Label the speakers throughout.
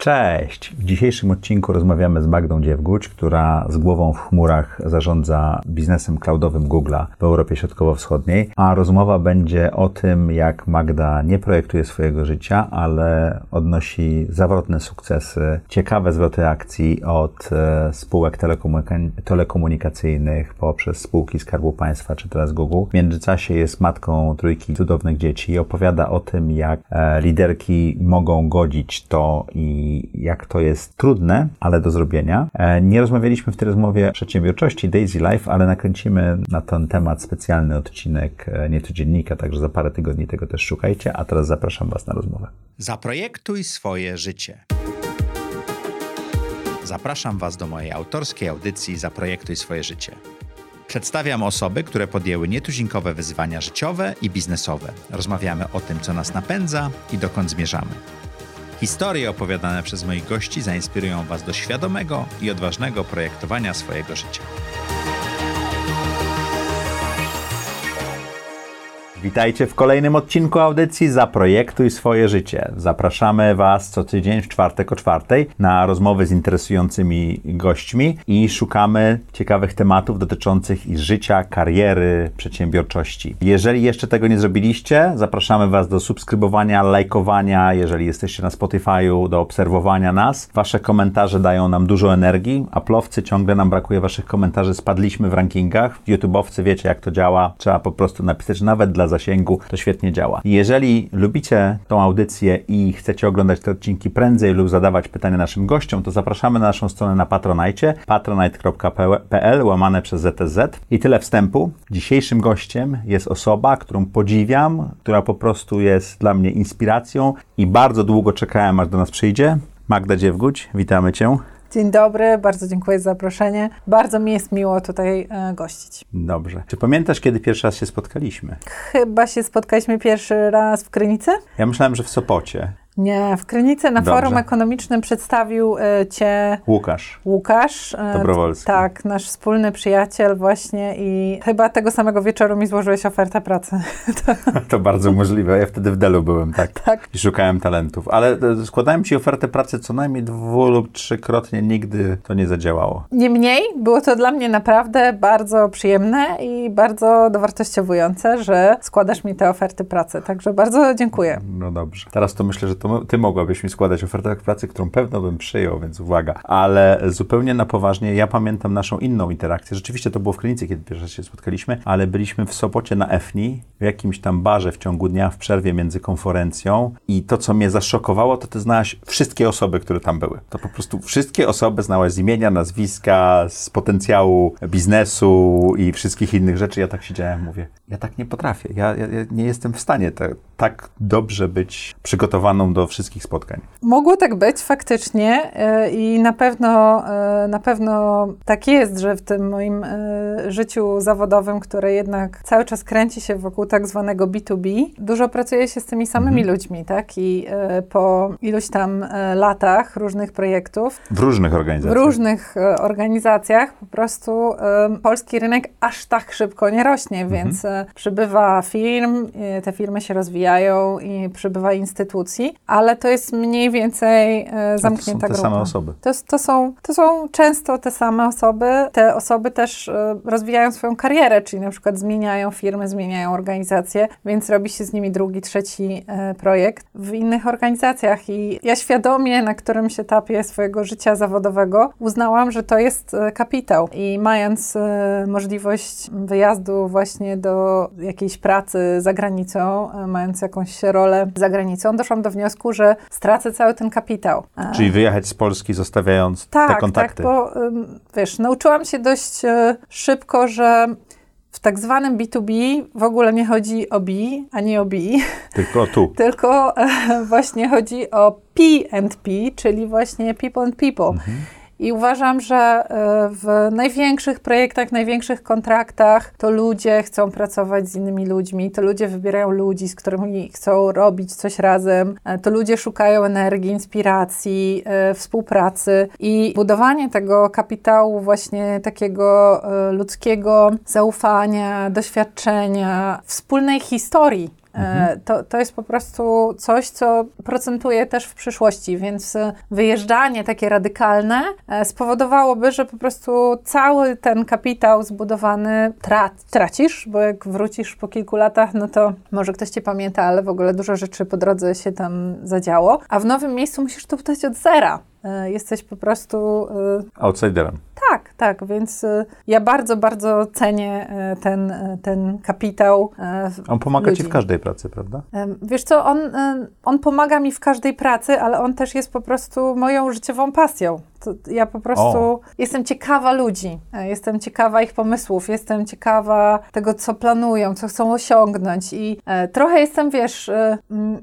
Speaker 1: Cześć! W dzisiejszym odcinku rozmawiamy z Magdą Dziewguć, która z głową w chmurach zarządza biznesem cloudowym Google'a w Europie Środkowo-Wschodniej, a rozmowa będzie o tym, jak Magda nie projektuje swojego życia, ale odnosi zawrotne sukcesy, ciekawe zwroty akcji od e, spółek telekomunika- telekomunikacyjnych poprzez spółki Skarbu Państwa czy teraz Google. W międzyczasie jest matką trójki cudownych dzieci i opowiada o tym, jak e, liderki mogą godzić to i jak to jest trudne, ale do zrobienia. E, nie rozmawialiśmy w tej rozmowie o przedsiębiorczości Daisy Life, ale nakręcimy na ten temat specjalny odcinek e, Niecodziennika, także za parę tygodni tego też szukajcie, a teraz zapraszam Was na rozmowę.
Speaker 2: Zaprojektuj swoje życie. Zapraszam Was do mojej autorskiej audycji Zaprojektuj swoje życie. Przedstawiam osoby, które podjęły nietuzinkowe wyzwania życiowe i biznesowe. Rozmawiamy o tym, co nas napędza i dokąd zmierzamy. Historie opowiadane przez moich gości zainspirują Was do świadomego i odważnego projektowania swojego życia.
Speaker 1: Witajcie w kolejnym odcinku audycji Zaprojektuj swoje życie. Zapraszamy Was co tydzień w czwartek o czwartej na rozmowy z interesującymi gośćmi i szukamy ciekawych tematów dotyczących ich życia, kariery, przedsiębiorczości. Jeżeli jeszcze tego nie zrobiliście, zapraszamy Was do subskrybowania, lajkowania, jeżeli jesteście na Spotify'u, do obserwowania nas. Wasze komentarze dają nam dużo energii, a plowcy ciągle nam brakuje Waszych komentarzy, spadliśmy w rankingach. YouTube'owcy wiecie jak to działa, trzeba po prostu napisać nawet dla zasięgu, to świetnie działa. Jeżeli lubicie tą audycję i chcecie oglądać te odcinki prędzej lub zadawać pytania naszym gościom, to zapraszamy na naszą stronę na Patronite, patronite.pl łamane przez ZTZ. I tyle wstępu. Dzisiejszym gościem jest osoba, którą podziwiam, która po prostu jest dla mnie inspiracją i bardzo długo czekałem, aż do nas przyjdzie. Magda Dziewguć, witamy Cię.
Speaker 3: Dzień dobry, bardzo dziękuję za zaproszenie. Bardzo mi jest miło tutaj e, gościć.
Speaker 1: Dobrze. Czy pamiętasz, kiedy pierwszy raz się spotkaliśmy?
Speaker 3: Chyba się spotkaliśmy pierwszy raz w Krynicy?
Speaker 1: Ja myślałem, że w Sopocie.
Speaker 3: Nie, w Krynicy na
Speaker 1: Dobrze.
Speaker 3: forum ekonomicznym przedstawił y, cię
Speaker 1: Łukasz.
Speaker 3: Łukasz. y,
Speaker 1: Dobrowolski.
Speaker 3: Tak, nasz wspólny przyjaciel właśnie i chyba tego samego wieczoru mi złożyłeś ofertę pracy.
Speaker 1: To bardzo możliwe. Ja wtedy w Delu byłem, tak.
Speaker 3: tak.
Speaker 1: I szukałem talentów. Ale e, składałem ci ofertę pracy co najmniej dwu lub trzykrotnie. Nigdy to nie zadziałało.
Speaker 3: Niemniej było to dla mnie naprawdę bardzo przyjemne i bardzo dowartościowujące, że składasz mi te oferty pracy. Także bardzo dziękuję.
Speaker 1: No dobrze. Teraz to myślę, że to ty mogłabyś mi składać ofertę pracy, którą pewno bym przyjął, więc uwaga. Ale zupełnie na poważnie, ja pamiętam naszą inną interakcję. Rzeczywiście to było w klinice, kiedy pierwszy raz się spotkaliśmy, ale byliśmy w Sopocie na EFNI, w jakimś tam barze w ciągu dnia, w przerwie między konferencją i to, co mnie zaszokowało, to ty znałaś wszystkie osoby, które tam były. To po prostu wszystkie osoby znałaś z imienia, nazwiska, z potencjału biznesu i wszystkich innych rzeczy. Ja tak siedziałem, mówię, ja tak nie potrafię. Ja, ja, ja nie jestem w stanie te, tak dobrze być przygotowaną do wszystkich spotkań.
Speaker 3: Mogło tak być faktycznie yy, i na pewno, yy, na pewno tak jest, że w tym moim yy, życiu zawodowym, które jednak cały czas kręci się wokół tak zwanego B2B, dużo pracuję się z tymi samymi
Speaker 1: Mhm.
Speaker 3: ludźmi, tak? I po iluś tam latach różnych projektów,
Speaker 1: W różnych
Speaker 3: w
Speaker 1: organizacjach.
Speaker 3: różnych e, organizacjach po prostu e, polski rynek aż tak szybko nie rośnie,
Speaker 1: Mhm.
Speaker 3: więc e, przybywa firm, e, te firmy się rozwijają i przybywa instytucji, ale to jest mniej więcej e,
Speaker 1: A to
Speaker 3: zamknięta
Speaker 1: są te
Speaker 3: grupa.
Speaker 1: same osoby.
Speaker 3: To, to, są, to są często te same osoby. Te osoby też e, rozwijają swoją karierę, czyli na przykład zmieniają firmy, zmieniają organizacje, więc robi się z nimi drugi, trzeci e, projekt w innych organizacjach. I ja świadomie na którymś etapie swojego życia zawodowego uznałam, że to jest e, kapitał. I mając e, możliwość wyjazdu właśnie do jakiejś pracy za granicą, e, mając jakąś rolę za granicą, doszłam do wniosku, że stracę cały ten kapitał. E,
Speaker 1: Czyli wyjechać z Polski, zostawiając
Speaker 3: tak,
Speaker 1: te kontakty.
Speaker 3: Tak, bo wiesz, nauczyłam się dość e, szybko, że w tak zwanym B2B w ogóle nie chodzi o B, ani o B,
Speaker 1: Tylko tu.
Speaker 3: tylko e, właśnie chodzi o P&P, czyli właśnie people and people.
Speaker 1: Mhm.
Speaker 3: I uważam, że e, w największych projektach, największych kontraktach to ludzie chcą pracować z innymi ludźmi, to ludzie wybierają ludzi, z którymi chcą robić coś razem, e, to ludzie szukają energii, inspiracji, e, współpracy. I budowanie tego kapitału właśnie takiego ludzkiego zaufania, doświadczenia, wspólnej historii E, to, to jest po prostu coś, co procentuje też w przyszłości, więc wyjeżdżanie takie radykalne e, spowodowałoby, że po prostu cały ten kapitał zbudowany tra tracisz, bo jak wrócisz po kilku latach, no to może ktoś cię pamięta, ale w ogóle dużo rzeczy po drodze się tam zadziało, a w nowym miejscu musisz to budować od zera. E, Jesteś po prostu
Speaker 1: Outsiderem.
Speaker 3: Tak, tak, więc y, ja bardzo, bardzo cenię y, ten, y, ten kapitał.
Speaker 1: On pomaga ci
Speaker 3: ludzi.
Speaker 1: w każdej pracy, prawda?
Speaker 3: Wiesz co, on, on pomaga mi w każdej pracy, ale on też jest po prostu moją życiową pasją. Ja po prostu
Speaker 1: O.
Speaker 3: jestem ciekawa ludzi, e, jestem ciekawa ich pomysłów, jestem ciekawa tego, co planują, co chcą osiągnąć i e, trochę jestem, wiesz,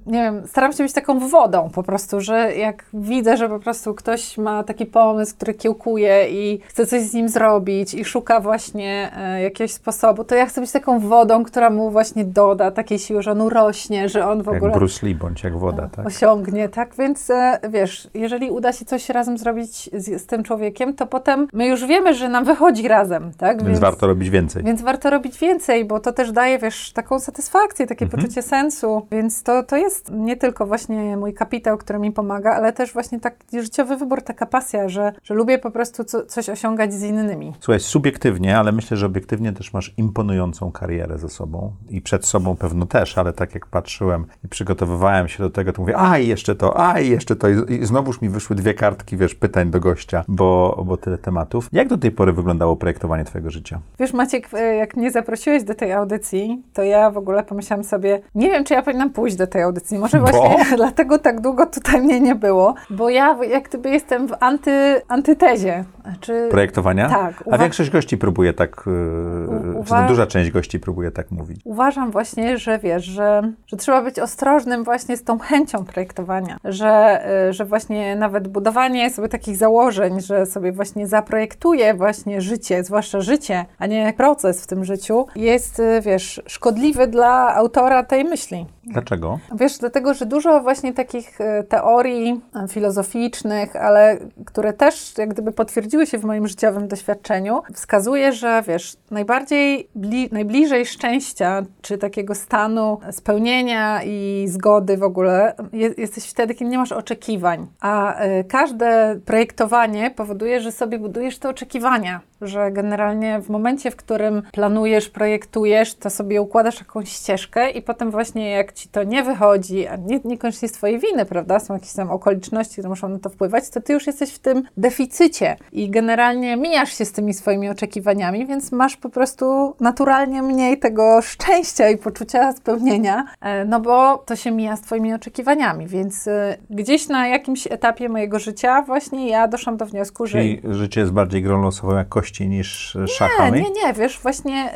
Speaker 3: nie wiem, staram się być taką wodą po prostu, że jak widzę, że po prostu ktoś ma taki pomysł, który kiełkuje i chce coś z nim zrobić i szuka właśnie e, jakiegoś sposobu, to ja chcę być taką wodą, która mu właśnie doda takiej siły, że on urośnie, że on w
Speaker 1: Jak
Speaker 3: ogóle
Speaker 1: Bruce Lee bądź jak woda, tak?
Speaker 3: osiągnie, tak? Więc e, wiesz, jeżeli uda się coś razem zrobić z, z tym człowiekiem, to potem my już wiemy, że nam wychodzi razem, tak?
Speaker 1: Więc warto robić więcej.
Speaker 3: Więc warto robić więcej, bo to też daje, wiesz, taką satysfakcję, takie
Speaker 1: Mhm.
Speaker 3: poczucie sensu. Więc to, to jest nie tylko właśnie mój kapitał, który mi pomaga, ale też właśnie taki życiowy wybór, taka pasja, że, że lubię po prostu co, coś osiągać z innymi.
Speaker 1: Słuchaj, subiektywnie, ale myślę, że obiektywnie też masz imponującą karierę ze sobą i przed sobą pewno też, ale tak jak patrzyłem i przygotowywałem się do tego, to mówię, a i jeszcze to, a i jeszcze to i, znowuż mi wyszły dwie kartki, wiesz, pytań do gościa, bo, bo tyle tematów. Jak do tej pory wyglądało projektowanie twojego życia?
Speaker 3: Wiesz, Maciek, e, jak mnie zaprosiłeś do tej audycji, to ja w ogóle pomyślałam sobie, nie wiem, czy ja powinnam pójść do tej audycji. Może
Speaker 1: Bo?
Speaker 3: właśnie dlatego tak długo tutaj mnie nie było, bo ja jak gdyby jestem w anty, antytezie. Czy...
Speaker 1: Projektowania?
Speaker 3: Tak.
Speaker 1: A większość gości próbuje tak, yy,
Speaker 3: U-
Speaker 1: czy no,
Speaker 3: uwa-
Speaker 1: duża część gości próbuje tak mówić.
Speaker 3: Uważam właśnie, że wiesz, że, że trzeba być ostrożnym właśnie z tą chęcią projektowania, że, y, że właśnie nawet budowanie sobie takich założeń, że sobie właśnie zaprojektuję właśnie życie, zwłaszcza życie, a nie proces w tym życiu, jest, y, wiesz, szkodliwy dla autora tej myśli.
Speaker 1: Dlaczego?
Speaker 3: Wiesz, dlatego, że dużo właśnie takich e, teorii e, filozoficznych, ale które też jak gdyby potwierdziły się w moim życiowym doświadczeniu, wskazuje, że wiesz, najbardziej, bli, najbliżej szczęścia, czy takiego stanu spełnienia i zgody w ogóle, je, jesteś wtedy, kiedy nie masz oczekiwań. A e, każde projektowanie powoduje, że sobie budujesz te oczekiwania, że generalnie w momencie, w którym planujesz, projektujesz, to sobie układasz jakąś ścieżkę i potem właśnie jak ci to nie wychodzi, a nie, niekoniecznie z twojej winy, prawda, są jakieś tam okoliczności, które muszą na to wpływać, to ty już jesteś w tym deficycie i generalnie mijasz się z tymi swoimi oczekiwaniami, więc masz po prostu naturalnie mniej tego szczęścia i poczucia spełnienia, e, no bo to się mija z twoimi oczekiwaniami, więc e, gdzieś na jakimś etapie mojego życia właśnie ja doszłam do wniosku, że
Speaker 1: życie jest bardziej grą losową jak kości niż
Speaker 3: nie,
Speaker 1: szachami?
Speaker 3: nie, nie, wiesz, właśnie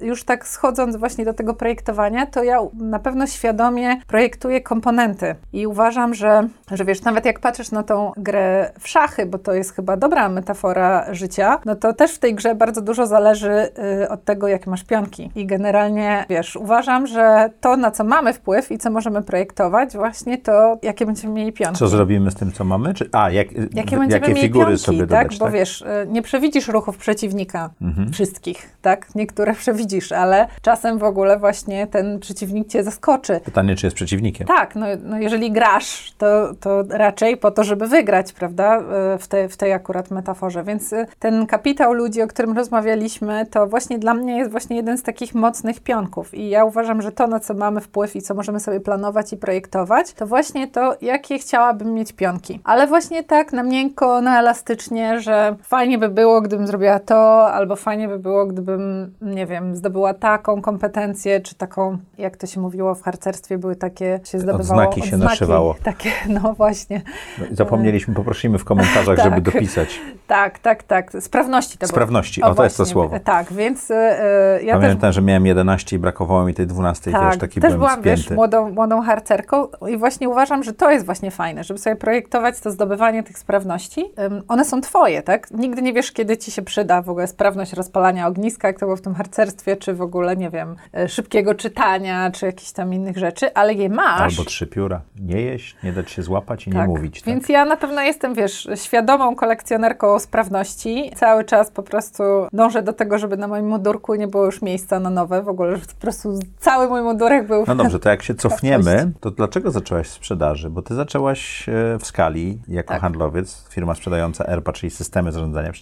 Speaker 3: y, y, już tak schodząc właśnie do tego projektowania, to ja na pewno świadomie projektuję komponenty i uważam, że, że wiesz, nawet jak patrzysz na tą grę w szachy, bo to jest chyba dobra metafora życia, no to też w tej grze bardzo dużo zależy y, od tego, jakie masz pionki. I generalnie, wiesz, uważam, że to, na co mamy wpływ i co możemy projektować, właśnie to, jakie będziemy mieli pionki.
Speaker 1: Co zrobimy z tym, co mamy? Czy, a, jak,
Speaker 3: Jakie będziemy
Speaker 1: jakie figury
Speaker 3: pionki,
Speaker 1: sobie
Speaker 3: tak?
Speaker 1: dodać,
Speaker 3: Bo
Speaker 1: tak?
Speaker 3: wiesz, nie przewidzisz ruchów przeciwnika
Speaker 1: Mhm.
Speaker 3: wszystkich, tak? Niektóre przewidzisz, ale czasem w ogóle właśnie ten przeciwnik cię zaskoczy.
Speaker 1: Pytanie, czy jest przeciwnikiem?
Speaker 3: Tak, no, no jeżeli grasz, to, to raczej po to, żeby wygrać, prawda, y, w, te, w tej akurat metaforze. Więc y, ten kapitał ludzi, o którym rozmawialiśmy, to właśnie dla mnie jest właśnie jeden z takich mocnych pionków. I ja uważam, że to, na co mamy wpływ i co możemy sobie planować i projektować, to właśnie to, jakie chciałabym mieć pionki. Ale właśnie tak na miękko, na elastycznie, że fajnie by było, gdybym zrobiła to, albo fajnie by było, gdybym, nie wiem, zdobyła taką kompetencję, czy taką, jak to się mówiło w harcerstwie, były takie, się zdobywało
Speaker 1: Odznaki się naszywało.
Speaker 3: Takie, no właśnie.
Speaker 1: Zapomnieliśmy, poprosimy w komentarzach,
Speaker 3: Tak.
Speaker 1: żeby dopisać.
Speaker 3: Tak, tak, tak. Sprawności to było.
Speaker 1: Sprawności, o, to jest to słowo.
Speaker 3: Tak, więc y, y, ja też
Speaker 1: Pamiętam, że miałem 11 i brakowało mi tej 12,
Speaker 3: tak,
Speaker 1: wiesz, taki
Speaker 3: też
Speaker 1: byłem
Speaker 3: byłam, wiesz,
Speaker 1: spięty.
Speaker 3: młodą, młodą harcerką i właśnie uważam, że to jest właśnie fajne, żeby sobie projektować to zdobywanie tych sprawności. One są twoje, tak? Nigdy nie wiesz, kiedy ci się przyda, w ogóle sprawność rozpalania ogniska, jak to było w tym harcerstwie, czy w ogóle, nie wiem, e, szybkiego czytania, czy jakichś tam innych rzeczy, ale je masz.
Speaker 1: Albo trzy pióra. Nie jeść, nie dać się złapać i nie
Speaker 3: Tak.
Speaker 1: mówić. Tak?
Speaker 3: Więc ja na pewno jestem, wiesz, świadomą kolekcjonerką sprawności. Cały czas po prostu dążę do tego, żeby na moim mundurku nie było już miejsca na nowe. W ogóle, że po prostu cały mój mundurek był...
Speaker 1: No dobrze, to jak się cofniemy, to dlaczego zaczęłaś sprzedaży? Bo ty zaczęłaś e, w skali jako
Speaker 3: Tak.
Speaker 1: handlowiec, firma sprzedająca ERPA, czyli systemy zarządzania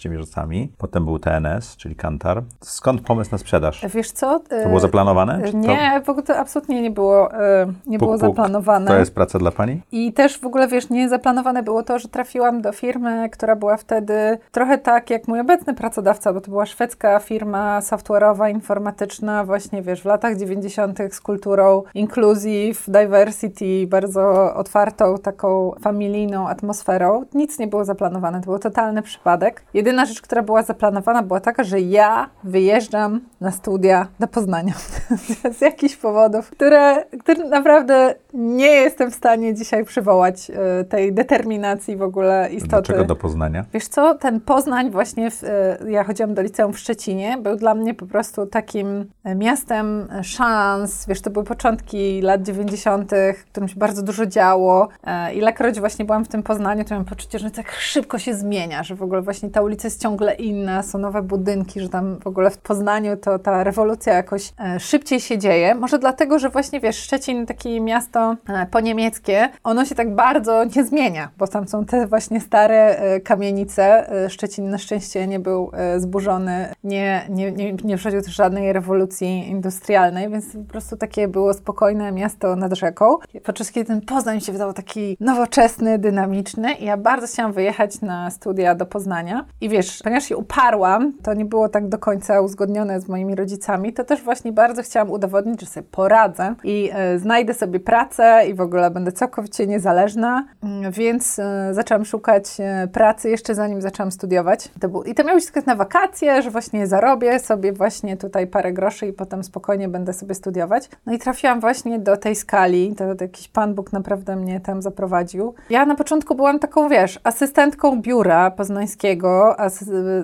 Speaker 1: Potem był TNS, czyli Kantar. Skąd pomysł na sprzedaż?
Speaker 3: Wiesz co?
Speaker 1: To było zaplanowane? Czy to
Speaker 3: Nie, w ogóle to absolutnie nie było, e, nie
Speaker 1: puk,
Speaker 3: było
Speaker 1: puk,
Speaker 3: zaplanowane.
Speaker 1: To jest praca dla pani?
Speaker 3: I też w ogóle, wiesz, nie zaplanowane było to, że trafiłam do firmy, która była wtedy trochę tak jak mój obecny pracodawca, bo to była szwedzka firma software'owa, informatyczna, właśnie, wiesz, w latach 90. z kulturą inclusive, diversity, bardzo otwartą, taką familijną atmosferą. Nic nie było zaplanowane, to był totalny przypadek. Jedyna rzecz, która była zaplanowana, była taka, że ja wyjeżdżam na studia do Poznania. Z jakichś powodów, które, które naprawdę nie jestem w stanie dzisiaj przywołać e, tej determinacji w ogóle istoty.
Speaker 1: Dlaczego do Poznania?
Speaker 3: Wiesz co, ten Poznań właśnie, w, e, ja chodziłam do liceum w Szczecinie, był dla mnie po prostu takim e, miastem szans, wiesz, to były początki lat 90., w którym się bardzo dużo działo e, ilekroć właśnie byłam w tym Poznaniu, to miałam poczucie, że tak szybko się zmienia, że w ogóle właśnie ta ulica jest ciągle inna, są nowe budynki, że tam w ogóle w Poznaniu to ta rewolucja jakoś szybciej się dzieje. Może dlatego, że właśnie wiesz, Szczecin, takie miasto e, poniemieckie, ono się tak bardzo nie zmienia, bo tam są te właśnie stare e, kamienice. E, Szczecin na szczęście nie był zburzony, nie, nie, nie, nie też żadnej rewolucji industrialnej, więc po prostu takie było spokojne miasto nad rzeką. Podczas kiedy ten Poznań się wydawał taki nowoczesny, dynamiczny i ja bardzo chciałam wyjechać na studia do Poznania. I wiesz, ponieważ się uparłam, to nie było tak do końca uzgodnione z moimi rodzicami, to też właśnie bardzo chciałam udowodnić, że sobie poradzę i e, znajdę sobie pracę i w ogóle będę całkowicie niezależna, Mm, więc e, zaczęłam szukać e, pracy jeszcze zanim zaczęłam studiować. To był, I to miało być na wakacje, że właśnie zarobię sobie właśnie tutaj parę groszy i potem spokojnie będę sobie studiować. No i trafiłam właśnie do tej skali, to jakiś Pan Bóg naprawdę mnie tam zaprowadził. Ja na początku byłam taką, wiesz, asystentką biura poznańskiego,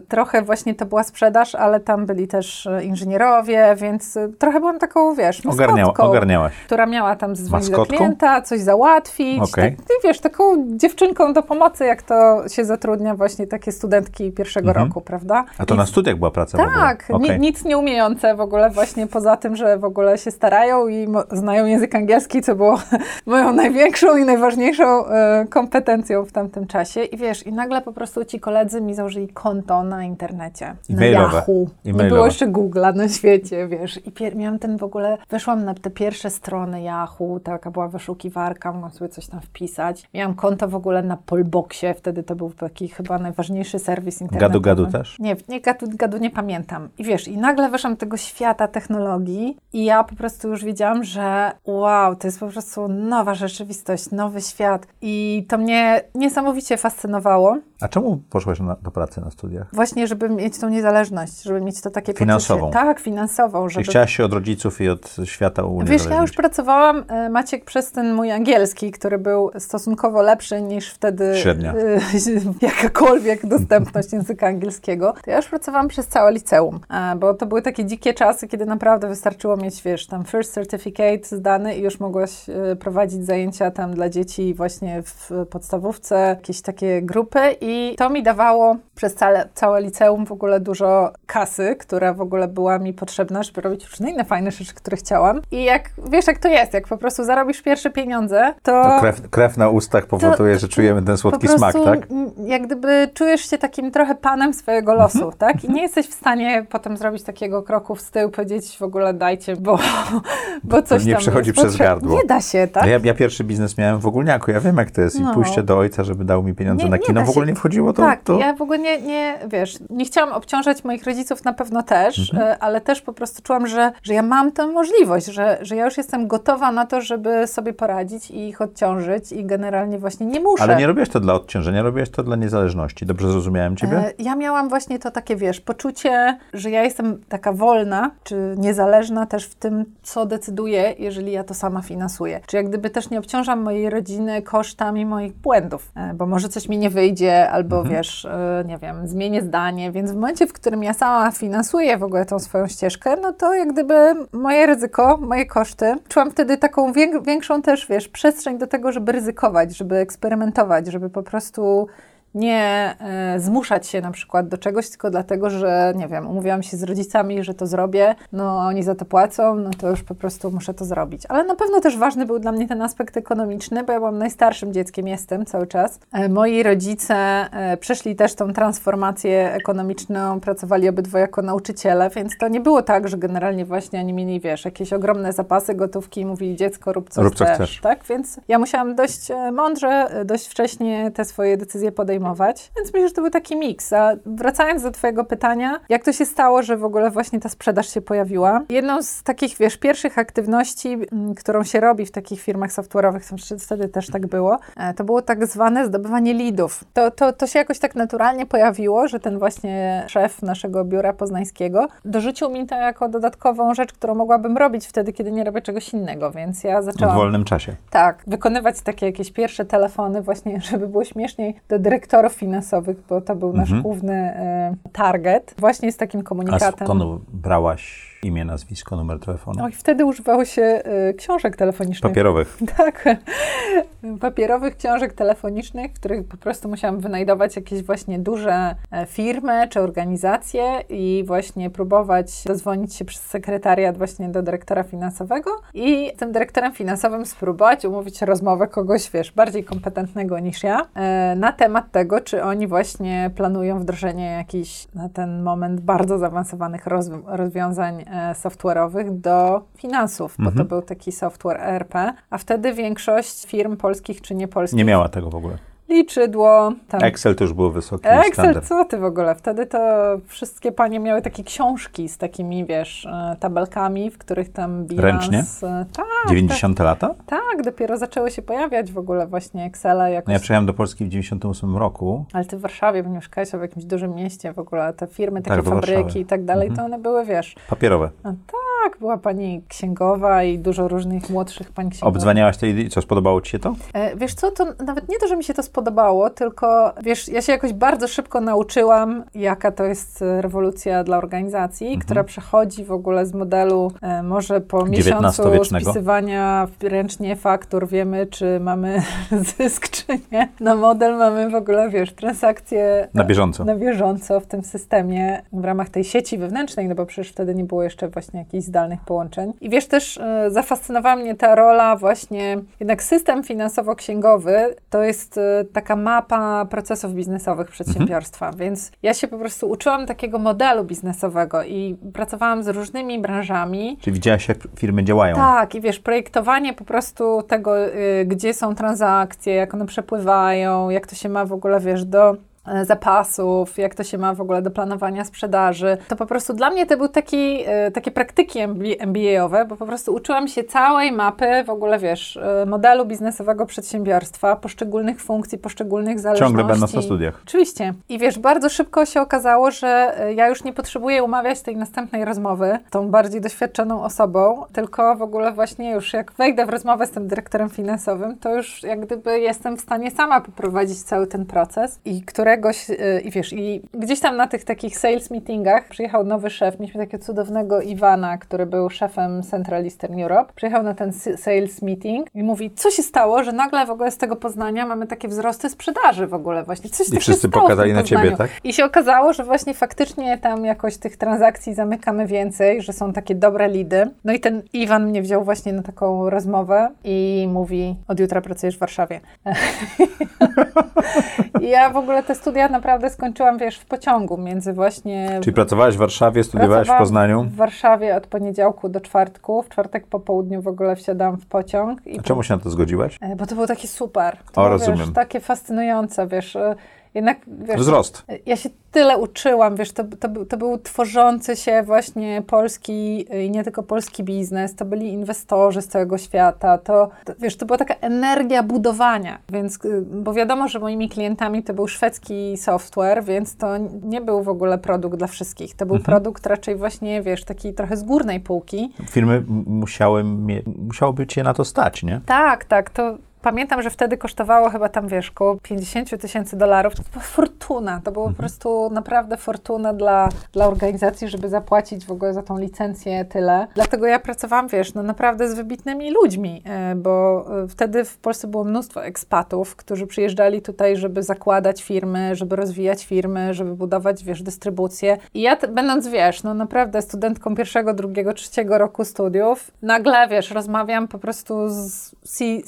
Speaker 3: trochę właśnie to była sprzedaż, ale tam byli też e, inżynierowie, więc trochę byłam taką, wiesz,
Speaker 1: Ogarniała, ogarniałaś.
Speaker 3: która miała tam zadzwonić do
Speaker 1: Maskotką?
Speaker 3: klienta, coś załatwić.
Speaker 1: Okej.
Speaker 3: Tak, i wiesz, taką dziewczynką do pomocy, jak to się zatrudnia właśnie takie studentki pierwszego
Speaker 1: Mhm.
Speaker 3: roku, prawda?
Speaker 1: A to
Speaker 3: I
Speaker 1: na studiach była praca
Speaker 3: tak, ni-
Speaker 1: Okej.
Speaker 3: nic nie umiejące w ogóle właśnie poza tym, że w ogóle się starają i znają język angielski, co było moją największą i najważniejszą e, kompetencją w tamtym czasie. I wiesz, i nagle po prostu ci koledzy mi założyli konto na internecie, na
Speaker 1: E-mailowe.
Speaker 3: Yahoo. Nie
Speaker 1: E-mailowe.
Speaker 3: było jeszcze Google'a na świecie, wiesz. I miałam ten w ogóle, weszłam na te pierwsze strony Yahoo, taka była wyszukiwarka, mogłam sobie coś tam wpisać. Miałam konto w ogóle na Polboxie, wtedy to był taki chyba najważniejszy serwis internetowy.
Speaker 1: Gadu Gadu też?
Speaker 3: Nie, nie gadu, gadu nie pamiętam. I wiesz, i nagle weszłam do tego świata technologii i ja po prostu już wiedziałam, że wow, to jest po prostu nowa rzeczywistość, nowy świat. I to mnie niesamowicie fascynowało.
Speaker 1: A czemu poszłaś na, do pracy na studiach?
Speaker 3: Właśnie, żeby mieć tą niezależność, żeby mieć to takie
Speaker 1: Finansową.
Speaker 3: poczucie. Tak, finansową.
Speaker 1: Czyli
Speaker 3: Żeby...
Speaker 1: chciałaś się od rodziców i od świata uniezależnić?
Speaker 3: Wiesz, ja już pracowałam, e, Maciek, przez ten mój angielski, który był stosunkowo lepszy niż wtedy
Speaker 1: Średnia.
Speaker 3: e, jakakolwiek dostępność języka angielskiego. To ja już pracowałam przez całe liceum, e, bo to były takie dzikie czasy, kiedy naprawdę wystarczyło mieć, wiesz, tam first certificate zdany i już mogłaś e, prowadzić zajęcia tam dla dzieci właśnie w podstawówce, jakieś takie grupy i to mi dawało przez całe, całe liceum w ogóle dużo kasy, która w ogóle była mi potrzebna, żeby robić różne inne fajne rzeczy, które chciałam. I jak, wiesz jak to jest, jak po prostu zarobisz pierwsze pieniądze, to...
Speaker 1: To krew, krew na ustach powoduje, że czujemy ten słodki
Speaker 3: po
Speaker 1: smak, tak?
Speaker 3: Jak gdyby czujesz się takim trochę panem swojego
Speaker 1: Mhm.
Speaker 3: losu, tak? I nie jesteś w stanie potem zrobić takiego kroku w tył, powiedzieć w ogóle dajcie, bo, bo coś
Speaker 1: nie
Speaker 3: tam
Speaker 1: przechodzi
Speaker 3: jest
Speaker 1: przez gardło.
Speaker 3: Nie da się, tak?
Speaker 1: Ja, ja pierwszy biznes miałem w ogólniaku, ja wiem jak to jest i
Speaker 3: No.
Speaker 1: pójście do ojca, żeby dał mi pieniądze
Speaker 3: Nie-
Speaker 1: na kino w ogóle nie wchodziło, to,
Speaker 3: tak,
Speaker 1: to...
Speaker 3: ja w ogóle nie, nie, wiesz, nie chciałam obciążać moich rodziców na pewno też,
Speaker 1: Mhm.
Speaker 3: e, ale też po prostu czułam, że, że ja mam tę możliwość, że, że ja już jestem gotowa na to, żeby sobie poradzić i ich odciążyć i generalnie właśnie nie muszę.
Speaker 1: Ale nie robiłeś to dla odciążenia, robiłeś to dla niezależności. Dobrze zrozumiałem ciebie?
Speaker 3: E, Ja miałam właśnie to takie, wiesz, poczucie, że ja jestem taka wolna, czy niezależna też w tym, co decyduję, jeżeli ja to sama finansuję. Czy jak gdyby też nie obciążam mojej rodziny kosztami moich błędów, e, bo może coś mi nie wyjdzie, albo wiesz, e, nie wiem, zmienię zdanie, więc w momencie, w którym ja sama finansuję w ogóle tą swoją ścieżkę, no to jak gdyby moje ryzyko, moje koszty, czułam wtedy taką wiek- większą też, wiesz, przestrzeń do tego, żeby ryzykować, żeby eksperymentować, żeby po prostu nie e, zmuszać się na przykład do czegoś, tylko dlatego, że nie wiem, umówiłam się z rodzicami, że to zrobię, no a oni za to płacą, no to już po prostu muszę to zrobić. Ale na pewno też ważny był dla mnie ten aspekt ekonomiczny, bo ja byłam najstarszym dzieckiem, jestem cały czas. E, moi rodzice e, przeszli też tą transformację ekonomiczną, pracowali obydwoje jako nauczyciele, więc to nie było tak, że generalnie właśnie oni mieli, wiesz, jakieś ogromne zapasy gotówki i mówili dziecko rób co
Speaker 1: Rób, co
Speaker 3: chcesz,
Speaker 1: chcesz.
Speaker 3: tak? Więc ja musiałam dość mądrze, dość wcześnie te swoje decyzje podejmować, więc myślę, że to był taki miks. A wracając do twojego pytania, jak to się stało, że w ogóle właśnie ta sprzedaż się pojawiła? Jedną z takich, wiesz, pierwszych aktywności, m, którą się robi w takich firmach software'owych, tam wtedy też tak było, e, to było tak zwane zdobywanie leadów. To, to, to się jakoś tak naturalnie pojawiło, że ten właśnie szef naszego biura poznańskiego dorzucił mi to jako dodatkową rzecz, którą mogłabym robić wtedy, kiedy nie robię czegoś innego, więc ja
Speaker 1: W
Speaker 3: zaczęłam...
Speaker 1: wolnym czasie.
Speaker 3: Tak, wykonywać takie jakieś pierwsze telefony właśnie, żeby było śmieszniej, do dyrektorów finansowych, bo to był nasz
Speaker 1: Mhm.
Speaker 3: główny e, target, właśnie z takim
Speaker 1: A
Speaker 3: komunikatem.
Speaker 1: skąd brałaś imię, nazwisko, numer telefonu?
Speaker 3: No i wtedy używało się e, książek telefonicznych.
Speaker 1: Papierowych.
Speaker 3: Tak, papierowych książek telefonicznych, w których po prostu musiałam wynajdować jakieś właśnie duże e, firmy czy organizacje i właśnie próbować dozwonić się przez sekretariat właśnie do dyrektora finansowego i tym dyrektorem finansowym spróbować umówić rozmowę kogoś, wiesz, bardziej kompetentnego niż ja e, na temat tego, czy oni właśnie planują wdrożenie jakichś na ten moment bardzo zaawansowanych rozw- rozwiązań software'owych do finansów, bo to był taki software ERP, a wtedy większość firm polskich czy niepolskich
Speaker 1: Nie miała tego w ogóle.
Speaker 3: Liczydło, tam
Speaker 1: Excel to już był wysoki
Speaker 3: Excel,
Speaker 1: standard.
Speaker 3: co ty w ogóle? Wtedy to wszystkie panie miały takie książki z takimi, wiesz, e, tabelkami, w których tam bilans...
Speaker 1: Ręcznie?
Speaker 3: e, Tak,
Speaker 1: 90 lata?
Speaker 3: tak, dopiero zaczęły się pojawiać w ogóle właśnie Excela jakoś.
Speaker 1: No ja przyjechałem do Polski w 98 roku.
Speaker 3: Ale ty w Warszawie, bo mieszkałeś w jakimś dużym mieście w ogóle, te firmy, takie
Speaker 1: Tak,
Speaker 3: fabryki i tak dalej,
Speaker 1: Mhm.
Speaker 3: to one były, wiesz,
Speaker 1: Papierowe.
Speaker 3: no tak, była pani księgowa i dużo różnych młodszych pań księgowych.
Speaker 1: Obdzwaniałaś tej i co, spodobało ci się to?
Speaker 3: E, Wiesz co, to nawet nie to, że mi się to spodobało, tylko wiesz, ja się jakoś bardzo szybko nauczyłam, jaka to jest e, rewolucja dla organizacji,
Speaker 1: Mhm.
Speaker 3: która przechodzi w ogóle z modelu e, może po miesiącu spisywania ręcznie faktur, wiemy, czy mamy zysk, czy nie. Na model mamy w ogóle, wiesz, transakcje
Speaker 1: Na bieżąco.
Speaker 3: na bieżąco w tym systemie, w ramach tej sieci wewnętrznej, no bo przecież wtedy nie było jeszcze właśnie jakichś zdalnych połączeń. I wiesz, też e, zafascynowała mnie ta rola właśnie, jednak system finansowo-księgowy to jest e, taka mapa procesów biznesowych przedsiębiorstwa, więc ja się po prostu uczyłam takiego modelu biznesowego i pracowałam z różnymi branżami,
Speaker 1: Czy widziałaś, jak firmy działają?
Speaker 3: tak, i wiesz, projektowanie po prostu tego, y, gdzie są transakcje, jak one przepływają, jak to się ma w ogóle, wiesz, do zapasów, jak to się ma w ogóle do planowania sprzedaży. To po prostu dla mnie to był taki, e, takie praktyki MBA-owe, bo po prostu uczyłam się całej mapy w ogóle, wiesz, e, modelu biznesowego przedsiębiorstwa, poszczególnych funkcji, poszczególnych zależności.
Speaker 1: Ciągle będąc na studiach.
Speaker 3: Oczywiście. I wiesz, bardzo szybko się okazało, że e, ja już nie potrzebuję umawiać tej następnej rozmowy z tą bardziej doświadczoną osobą, tylko w ogóle właśnie już jak wejdę w rozmowę z tym dyrektorem finansowym, to już jak gdyby jestem w stanie sama poprowadzić cały ten proces i któregoś, e, i wiesz, i gdzieś tam na tych takich sales meetingach przyjechał nowy szef, mieliśmy takiego cudownego Iwana, który był szefem Central Eastern Europe, przyjechał na ten sales meeting i mówi, co się stało, że nagle w ogóle z tego Poznania mamy takie wzrosty sprzedaży w ogóle właśnie, coś
Speaker 1: I
Speaker 3: takiego
Speaker 1: wszyscy pokazali na ciebie, tak?
Speaker 3: I się okazało, że właśnie faktycznie tam jakoś tych transakcji zamykamy więcej, że są takie dobre lidy. No i ten Iwan mnie wziął właśnie na taką rozmowę i mówi, od jutra pracujesz w Warszawie. I ja w ogóle te studia naprawdę skończyłam, wiesz, w pociągu między właśnie...
Speaker 1: Czyli pracowałaś w Warszawie, studiowałaś w Poznaniu.
Speaker 3: W Warszawie od poniedziałku do czwartku. W czwartek po południu w ogóle wsiadałam w pociąg. I
Speaker 1: A czemu się na to zgodziłaś?
Speaker 3: E, Bo to było takie super. To
Speaker 1: O,
Speaker 3: było,
Speaker 1: rozumiem.
Speaker 3: Wiesz, takie fascynujące, wiesz. Jednak, wiesz,
Speaker 1: Wzrost.
Speaker 3: ja się tyle uczyłam, wiesz, to, to, był- to był tworzący się właśnie polski i nie tylko polski biznes, to byli inwestorzy z całego świata, to, to wiesz, to była taka energia budowania, więc, y, bo wiadomo, że moimi klientami to był szwedzki software, więc to nie był w ogóle produkt dla wszystkich, to był produkt raczej właśnie, wiesz, taki trochę z górnej półki,
Speaker 1: Firmy musiały musiałoby cię na to stać, nie?
Speaker 3: Tak, tak. To pamiętam, że wtedy kosztowało chyba tam, wiesz, około 50 tysięcy dolarów. To była fortuna. To było po prostu naprawdę fortuna dla, dla organizacji, żeby zapłacić w ogóle za tą licencję tyle. Dlatego ja pracowałam, wiesz, no naprawdę z wybitnymi ludźmi, e, bo e, wtedy w Polsce było mnóstwo ekspatów, którzy przyjeżdżali tutaj, żeby zakładać firmy, żeby rozwijać firmy, żeby budować, wiesz, dystrybucję. I ja, będąc, wiesz, no naprawdę studentką pierwszego, drugiego, trzeciego roku studiów, nagle, wiesz, rozmawiam po prostu z C-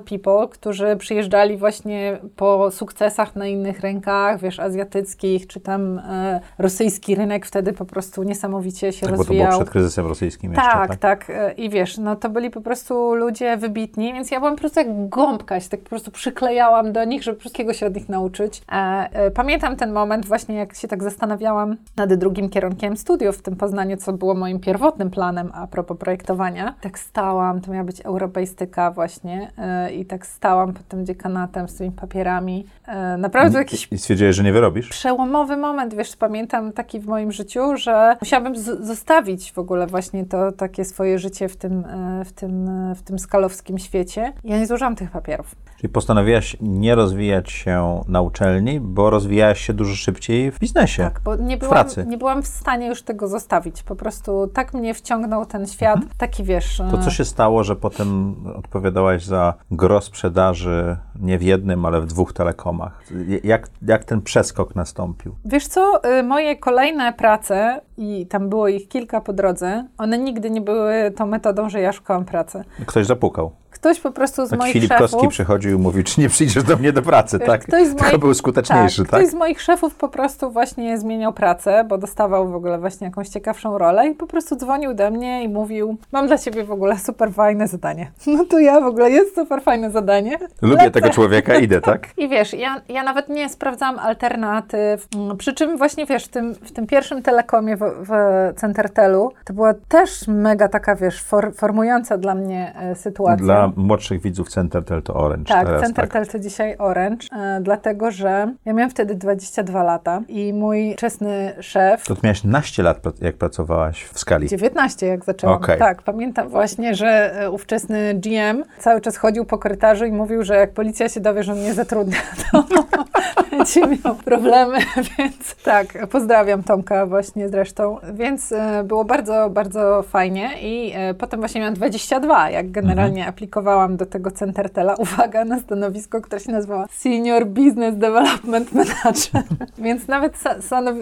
Speaker 3: C-level people, którzy przyjeżdżali właśnie po sukcesach na innych rynkach, wiesz, azjatyckich, czy tam e, rosyjski rynek wtedy po prostu niesamowicie się
Speaker 1: Tak, bo to
Speaker 3: rozwijał.
Speaker 1: było przed kryzysem rosyjskim jeszcze,
Speaker 3: Tak,
Speaker 1: tak?
Speaker 3: tak. e, I wiesz, no to byli po prostu ludzie wybitni, więc ja byłam po prostu jak gąbka, się tak po prostu przyklejałam do nich, żeby wszystkiego się od nich nauczyć. E, e, pamiętam ten moment właśnie, jak się tak zastanawiałam nad drugim kierunkiem studiów w tym Poznaniu, co było moim pierwotnym planem a propos projektowania. Tak stałam, to miała być europeistyka właśnie e, i tak stałam pod tym dziekanatem z tymi papierami. E, naprawdę jakiś
Speaker 1: I stwierdziłeś, że nie wyrobisz?
Speaker 3: przełomowy moment, wiesz, pamiętam taki w moim życiu, że musiałabym zostawić w ogóle właśnie to takie swoje życie w tym, e, w tym, e, w tym skalowskim świecie. Ja nie złożyłam tych papierów.
Speaker 1: Czyli postanowiłaś nie rozwijać się na uczelni, bo rozwijałaś się dużo szybciej w biznesie.
Speaker 3: Tak, bo nie
Speaker 1: w
Speaker 3: byłam,
Speaker 1: pracy.
Speaker 3: nie byłam w stanie już tego zostawić. Po prostu tak mnie wciągnął ten świat, taki wiesz...
Speaker 1: Mhm. To co
Speaker 3: e,
Speaker 1: się stało, że potem odpowiadałaś za gro sprzedaży nie w jednym, ale w dwóch telekomach? Jak, jak ten przeskok nastąpił?
Speaker 3: Wiesz co, y, moje kolejne prace, i tam było ich kilka po drodze, one nigdy nie były tą metodą, że ja szukałam pracy.
Speaker 1: Ktoś zapukał.
Speaker 3: Ktoś po prostu z
Speaker 1: Tak
Speaker 3: moich
Speaker 1: Filip
Speaker 3: szefów...
Speaker 1: Kostki przychodził i mówił, czy nie przyjdziesz do mnie do pracy, tak?
Speaker 3: ktoś z moich-
Speaker 1: był skuteczniejszy, tak?
Speaker 3: Ktoś z moich szefów po prostu właśnie zmieniał pracę, bo dostawał w ogóle właśnie jakąś ciekawszą rolę i po prostu dzwonił do mnie i mówił, mam dla ciebie w ogóle super fajne zadanie. No to ja w ogóle, jest super fajne zadanie.
Speaker 1: Lubię
Speaker 3: Lecę.
Speaker 1: tego człowieka, idę, tak?
Speaker 3: I wiesz, ja, ja nawet nie sprawdzałam alternatyw. Mm, Przy czym właśnie wiesz, w tym, w tym pierwszym telekomie w, w Centertelu to była też mega taka, wiesz, for, formująca dla mnie e, sytuacja.
Speaker 1: Dla młodszych widzów Centertel to Orange
Speaker 3: Tak,
Speaker 1: teraz, tak?
Speaker 3: Centertel to dzisiaj Orange, e, dlatego że ja miałam wtedy 22 lata i mój wczesny szef,
Speaker 1: To ty miałeś naście lat, pra- jak pracowałaś w skali.
Speaker 3: 19 jak zaczęłam,
Speaker 1: Okej.
Speaker 3: tak, pamiętam właśnie, że e, ówczesny GM cały czas chodził po korytarzu i mówił, że jak policja się dowie, że mnie zatrudnia, to będzie miał problemy, więc tak, pozdrawiam Tomka właśnie zresztą, więc e, było bardzo, bardzo fajnie i e, potem właśnie miałam 22, jak generalnie aplikowałam do tego Centertela, uwaga, na stanowisko, które się nazywała Senior Business Development Manager, więc nawet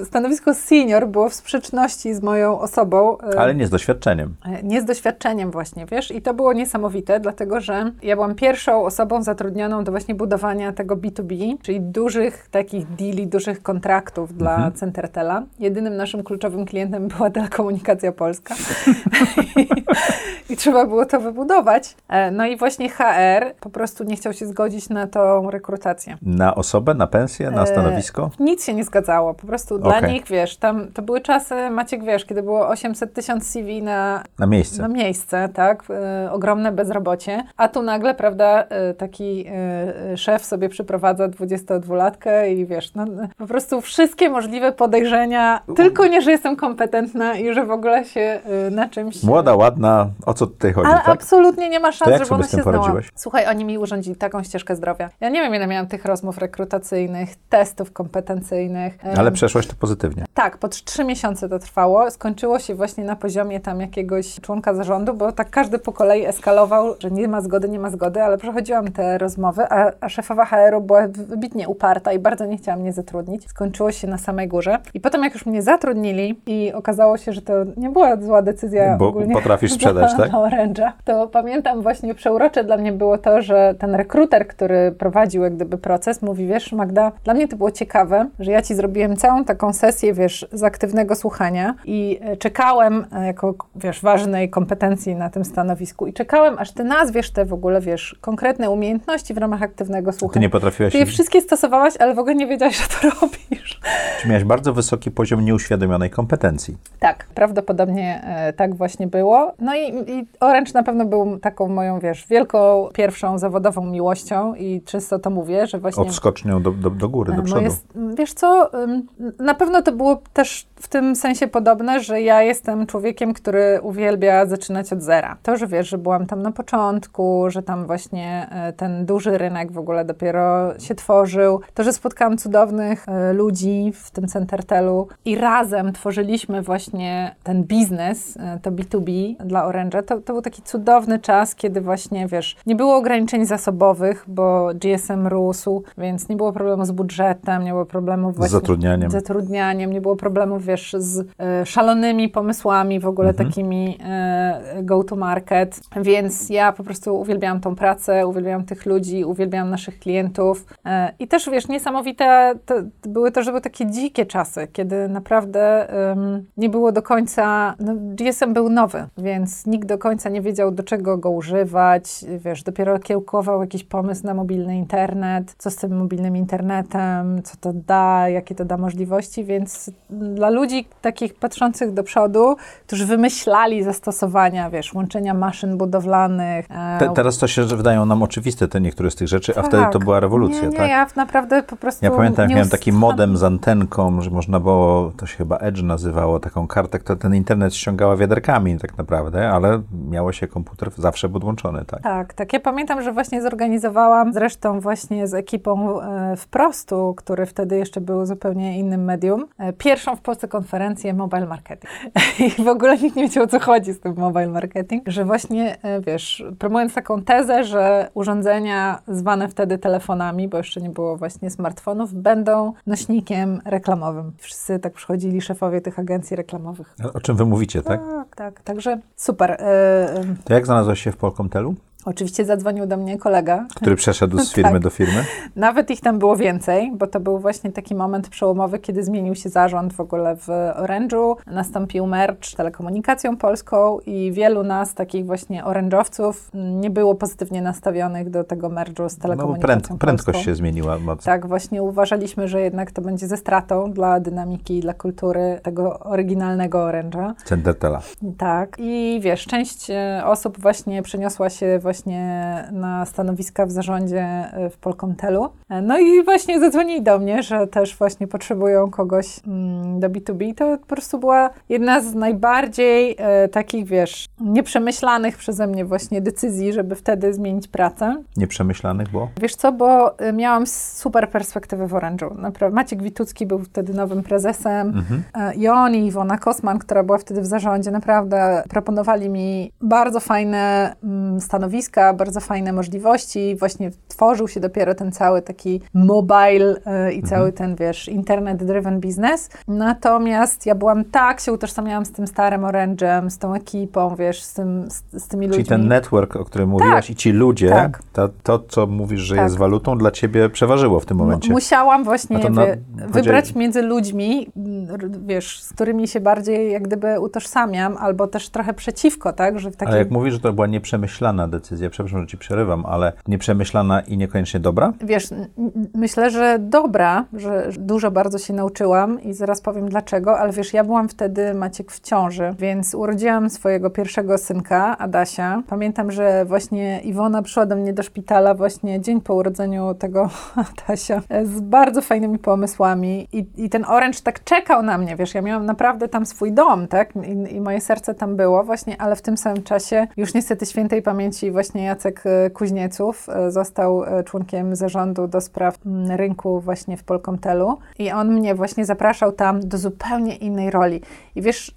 Speaker 3: stanowisko senior było w sprzeczności z moją osobą. e,
Speaker 1: Ale nie z doświadczeniem.
Speaker 3: E, Nie z doświadczeniem właśnie, wiesz, i to było niesamowite, dlatego że ja byłam pierwszą osobą zatrudnioną do właśnie budowania tego B2B, czyli dużych takich deali, dużych kontraktów dla
Speaker 1: Mhm.
Speaker 3: Centertela. Jedynym naszym kluczowym klientem była Telekomunikacja Polska. I trzeba było to wybudować. No i właśnie HR po prostu nie chciał się zgodzić na tą rekrutację.
Speaker 1: Na osobę, na pensję, na
Speaker 3: E,
Speaker 1: stanowisko?
Speaker 3: Nic się nie zgadzało. Po prostu dla
Speaker 1: Okej.
Speaker 3: nich, wiesz, tam to były czasy, Maciek, wiesz, kiedy było 800 tysiąc CV na,
Speaker 1: Na miejsce.
Speaker 3: na miejsce, tak? E, ogromne bezrobocie. A tu nagle, prawda, e, taki szef sobie przyprowadza 22-latkę i wiesz, no, po prostu wszystkie możliwe podejrzenia, tylko nie, że jestem kompetentna i że w ogóle się na czymś...
Speaker 1: Młoda, ładna, o co tutaj chodzi,
Speaker 3: Ale
Speaker 1: tak?
Speaker 3: absolutnie nie ma szans,
Speaker 1: jak sobie z tym
Speaker 3: się znała. Słuchaj, oni mi urządzili taką ścieżkę zdrowia. Ja nie wiem, ile miałam tych rozmów rekrutacyjnych, testów kompetencyjnych.
Speaker 1: Ale przeszłaś to pozytywnie.
Speaker 3: tak, po trz- trzy miesiące to trwało. Skończyło się właśnie na poziomie tam jakiegoś członka zarządu, bo tak każdy po kolei eskalował, że nie ma zgody, nie ma zgody, ale przechodziłam te rozmowy, a, a szefowa HR-u była wybitnie uparta i bardzo nie chciała mnie zatrudnić. Skończyło się na samej górze. I potem jak już mnie zatrudnili i okazało się, że to nie była zła decyzja
Speaker 1: Bo
Speaker 3: ogólnie.
Speaker 1: potrafisz sprzedać, tak?
Speaker 3: Orange'a, to pamiętam właśnie przeurocze dla mnie było to, że ten rekruter, który prowadził jak gdyby proces, mówi, wiesz Magda, dla mnie to było ciekawe, że ja ci zrobiłem całą taką sesję, wiesz, z aktywnego słuchania i e, czekałem e, jako, wiesz, ważnej kompetencji na tym stanowisku i czekałem, aż ty nazwiesz te w ogóle, wiesz, konkretne umiejętności w ramach aktywnego
Speaker 1: Ty
Speaker 3: słuchania.
Speaker 1: nie potrafiłaś...
Speaker 3: Ty je wszystkie stosowałaś, ale w ogóle nie wiedziałaś, że to robisz.
Speaker 1: Czy miałeś bardzo wysoki poziom nieuświadomionej kompetencji.
Speaker 3: Tak, prawdopodobnie e, tak właśnie było. No i, i Orange na pewno był taką moją, wiesz, wielką, pierwszą zawodową miłością i często to mówię, że właśnie...
Speaker 1: Odskocznią do, do, do góry, do
Speaker 3: No
Speaker 1: przodu.
Speaker 3: jest, wiesz co, na pewno to było też w tym sensie podobne, że ja jestem człowiekiem, który uwielbia zaczynać od zera. To, że wiesz, że byłam tam na początku, że tam właśnie e, ten duży rynek w ogóle dopiero się tworzył, to, że spotkałam cudownych e, ludzi w tym Centertelu i razem tworzyliśmy właśnie ten biznes, e, to B2B dla Orange'a, to, to był taki cudowny czas, kiedy właśnie, wiesz, nie było ograniczeń zasobowych, bo GSM rósł, więc nie było problemu z budżetem, nie było problemów
Speaker 1: Z
Speaker 3: właśnie
Speaker 1: zatrudnianiem.
Speaker 3: z zatrudnianiem, nie było problemów, wiesz, z e, szalonymi pomysłami, w ogóle
Speaker 1: Mhm.
Speaker 3: takimi e, go to market, więc ja po prostu uwielbiałam tą pracę, uwielbiałam tych ludzi, uwielbiałam naszych klientów e, i też, wiesz, niesamowite to, były to, że były takie dzikie czasy, kiedy naprawdę nie było do końca, no, GSM był nowy, więc nikt do końca nie wiedział, do czego go wiesz, dopiero kiełkował jakiś pomysł na mobilny internet, co z tym mobilnym internetem, co to da, jakie to da możliwości, więc dla ludzi takich patrzących do przodu, którzy wymyślali zastosowania, wiesz, łączenia maszyn budowlanych. e,
Speaker 1: Te, teraz to się wydają nam oczywiste, te niektóre z tych rzeczy, a wtedy to
Speaker 3: tak.
Speaker 1: była rewolucja,
Speaker 3: nie, nie,
Speaker 1: tak?
Speaker 3: ja naprawdę po prostu
Speaker 1: Ja pamiętam, jak miałem taki modem z antenką, że można było, to się chyba Edge nazywało, taką kartę, która ten internet ściągała wiaderkami tak naprawdę, ale miało się komputer zawsze podłączony, tak?
Speaker 3: Tak, tak. Ja pamiętam, że właśnie zorganizowałam, zresztą właśnie z ekipą e, Wprostu, który wtedy jeszcze był zupełnie innym medium, e, pierwszą w Polsce konferencję Mobile Marketing. I w ogóle nikt nie wiedział, o co chodzi z tym mobile marketing, że właśnie, e, wiesz, promując taką tezę, że urządzenia zwane wtedy telefonami, bo jeszcze nie było właśnie smartfonów, będą nośnikiem reklamowym. Wszyscy tak przychodzili, szefowie tych agencji reklamowych.
Speaker 1: O czym wy mówicie, tak?
Speaker 3: Tak, tak. Także super.
Speaker 1: To jak znalazłeś się w Polkomtelu,
Speaker 3: Oczywiście zadzwonił do mnie kolega,
Speaker 1: który przeszedł z firmy
Speaker 3: Tak.
Speaker 1: do firmy?
Speaker 3: Nawet ich tam było więcej, bo to był właśnie taki moment przełomowy, kiedy zmienił się zarząd w ogóle w Orange'u. Nastąpił merge z Telekomunikacją Polską i wielu nas, takich właśnie orężowców, nie było pozytywnie nastawionych do tego merge'u z
Speaker 1: No
Speaker 3: Telekomunikacją Polską.
Speaker 1: prędkość się zmieniła mocno.
Speaker 3: Tak, właśnie uważaliśmy, że jednak to będzie ze stratą dla dynamiki dla kultury tego oryginalnego Orange'a.
Speaker 1: Centertela.
Speaker 3: Tak. I wiesz, część e, osób właśnie przeniosła się właśnie na stanowiska w zarządzie e, w Polkomtelu. E, No i właśnie zadzwonili do mnie, że też właśnie potrzebują kogoś mm, do B2B. To po prostu była jedna z najbardziej e, takich, wiesz, nieprzemyślanych przeze mnie właśnie decyzji, żeby wtedy zmienić pracę.
Speaker 1: Nieprzemyślanych było?
Speaker 3: Wiesz co, bo y, miałam super perspektywę w Orange'u. Naprawdę. Maciek Witucki był wtedy nowym prezesem.
Speaker 1: Mhm.
Speaker 3: E, I on i Iwona Kosman, która była wtedy w zarządzie, naprawdę proponowali mi bardzo fajne mm, stanowiska, bardzo fajne możliwości. Właśnie tworzył się dopiero ten cały taki mobile e, i cały ten, wiesz, internet-driven business. Natomiast ja byłam tak, się utożsamiałam z tym starym Orange'em, z tą ekipą, wiesz, z, tym, z, z tymi ludźmi.
Speaker 1: Czyli ten network, o którym mówiłaś i ci ludzie,
Speaker 3: Tak.
Speaker 1: to, to, co mówisz, że
Speaker 3: Tak.
Speaker 1: jest walutą, dla ciebie przeważyło w tym momencie.
Speaker 3: Musiałam właśnie
Speaker 1: na-
Speaker 3: wybrać między ludźmi, wiesz, z którymi się bardziej jak gdyby utożsamiam, albo też trochę przeciwko, tak, że w takim...
Speaker 1: Ale jak mówisz, że to była nieprzemyślana decyzja, przepraszam, że ci przerywam, ale nieprzemyślana i niekoniecznie dobra?
Speaker 3: Wiesz, myślę, że dobra, że dużo bardzo się nauczyłam i zaraz powiem dlaczego, ale wiesz, ja byłam wtedy, Maciek, w ciąży, więc urodziłam swojego pierwszego synka, Adasia. Pamiętam, że właśnie Iwona przyszła do mnie do szpitala właśnie dzień po urodzeniu tego Adasia e, z bardzo fajnymi pomysłami i, i ten Orange tak czekał na mnie, wiesz, ja miałam naprawdę tam swój dom, tak, I, i moje serce tam było właśnie, ale w tym samym czasie już niestety świętej pamięci właśnie Jacek e, Kuźnieców e, został e, członkiem zarządu do spraw mm, rynku właśnie w Polkomtelu i on mnie właśnie zapraszał tam do zupełnie innej roli. I wiesz,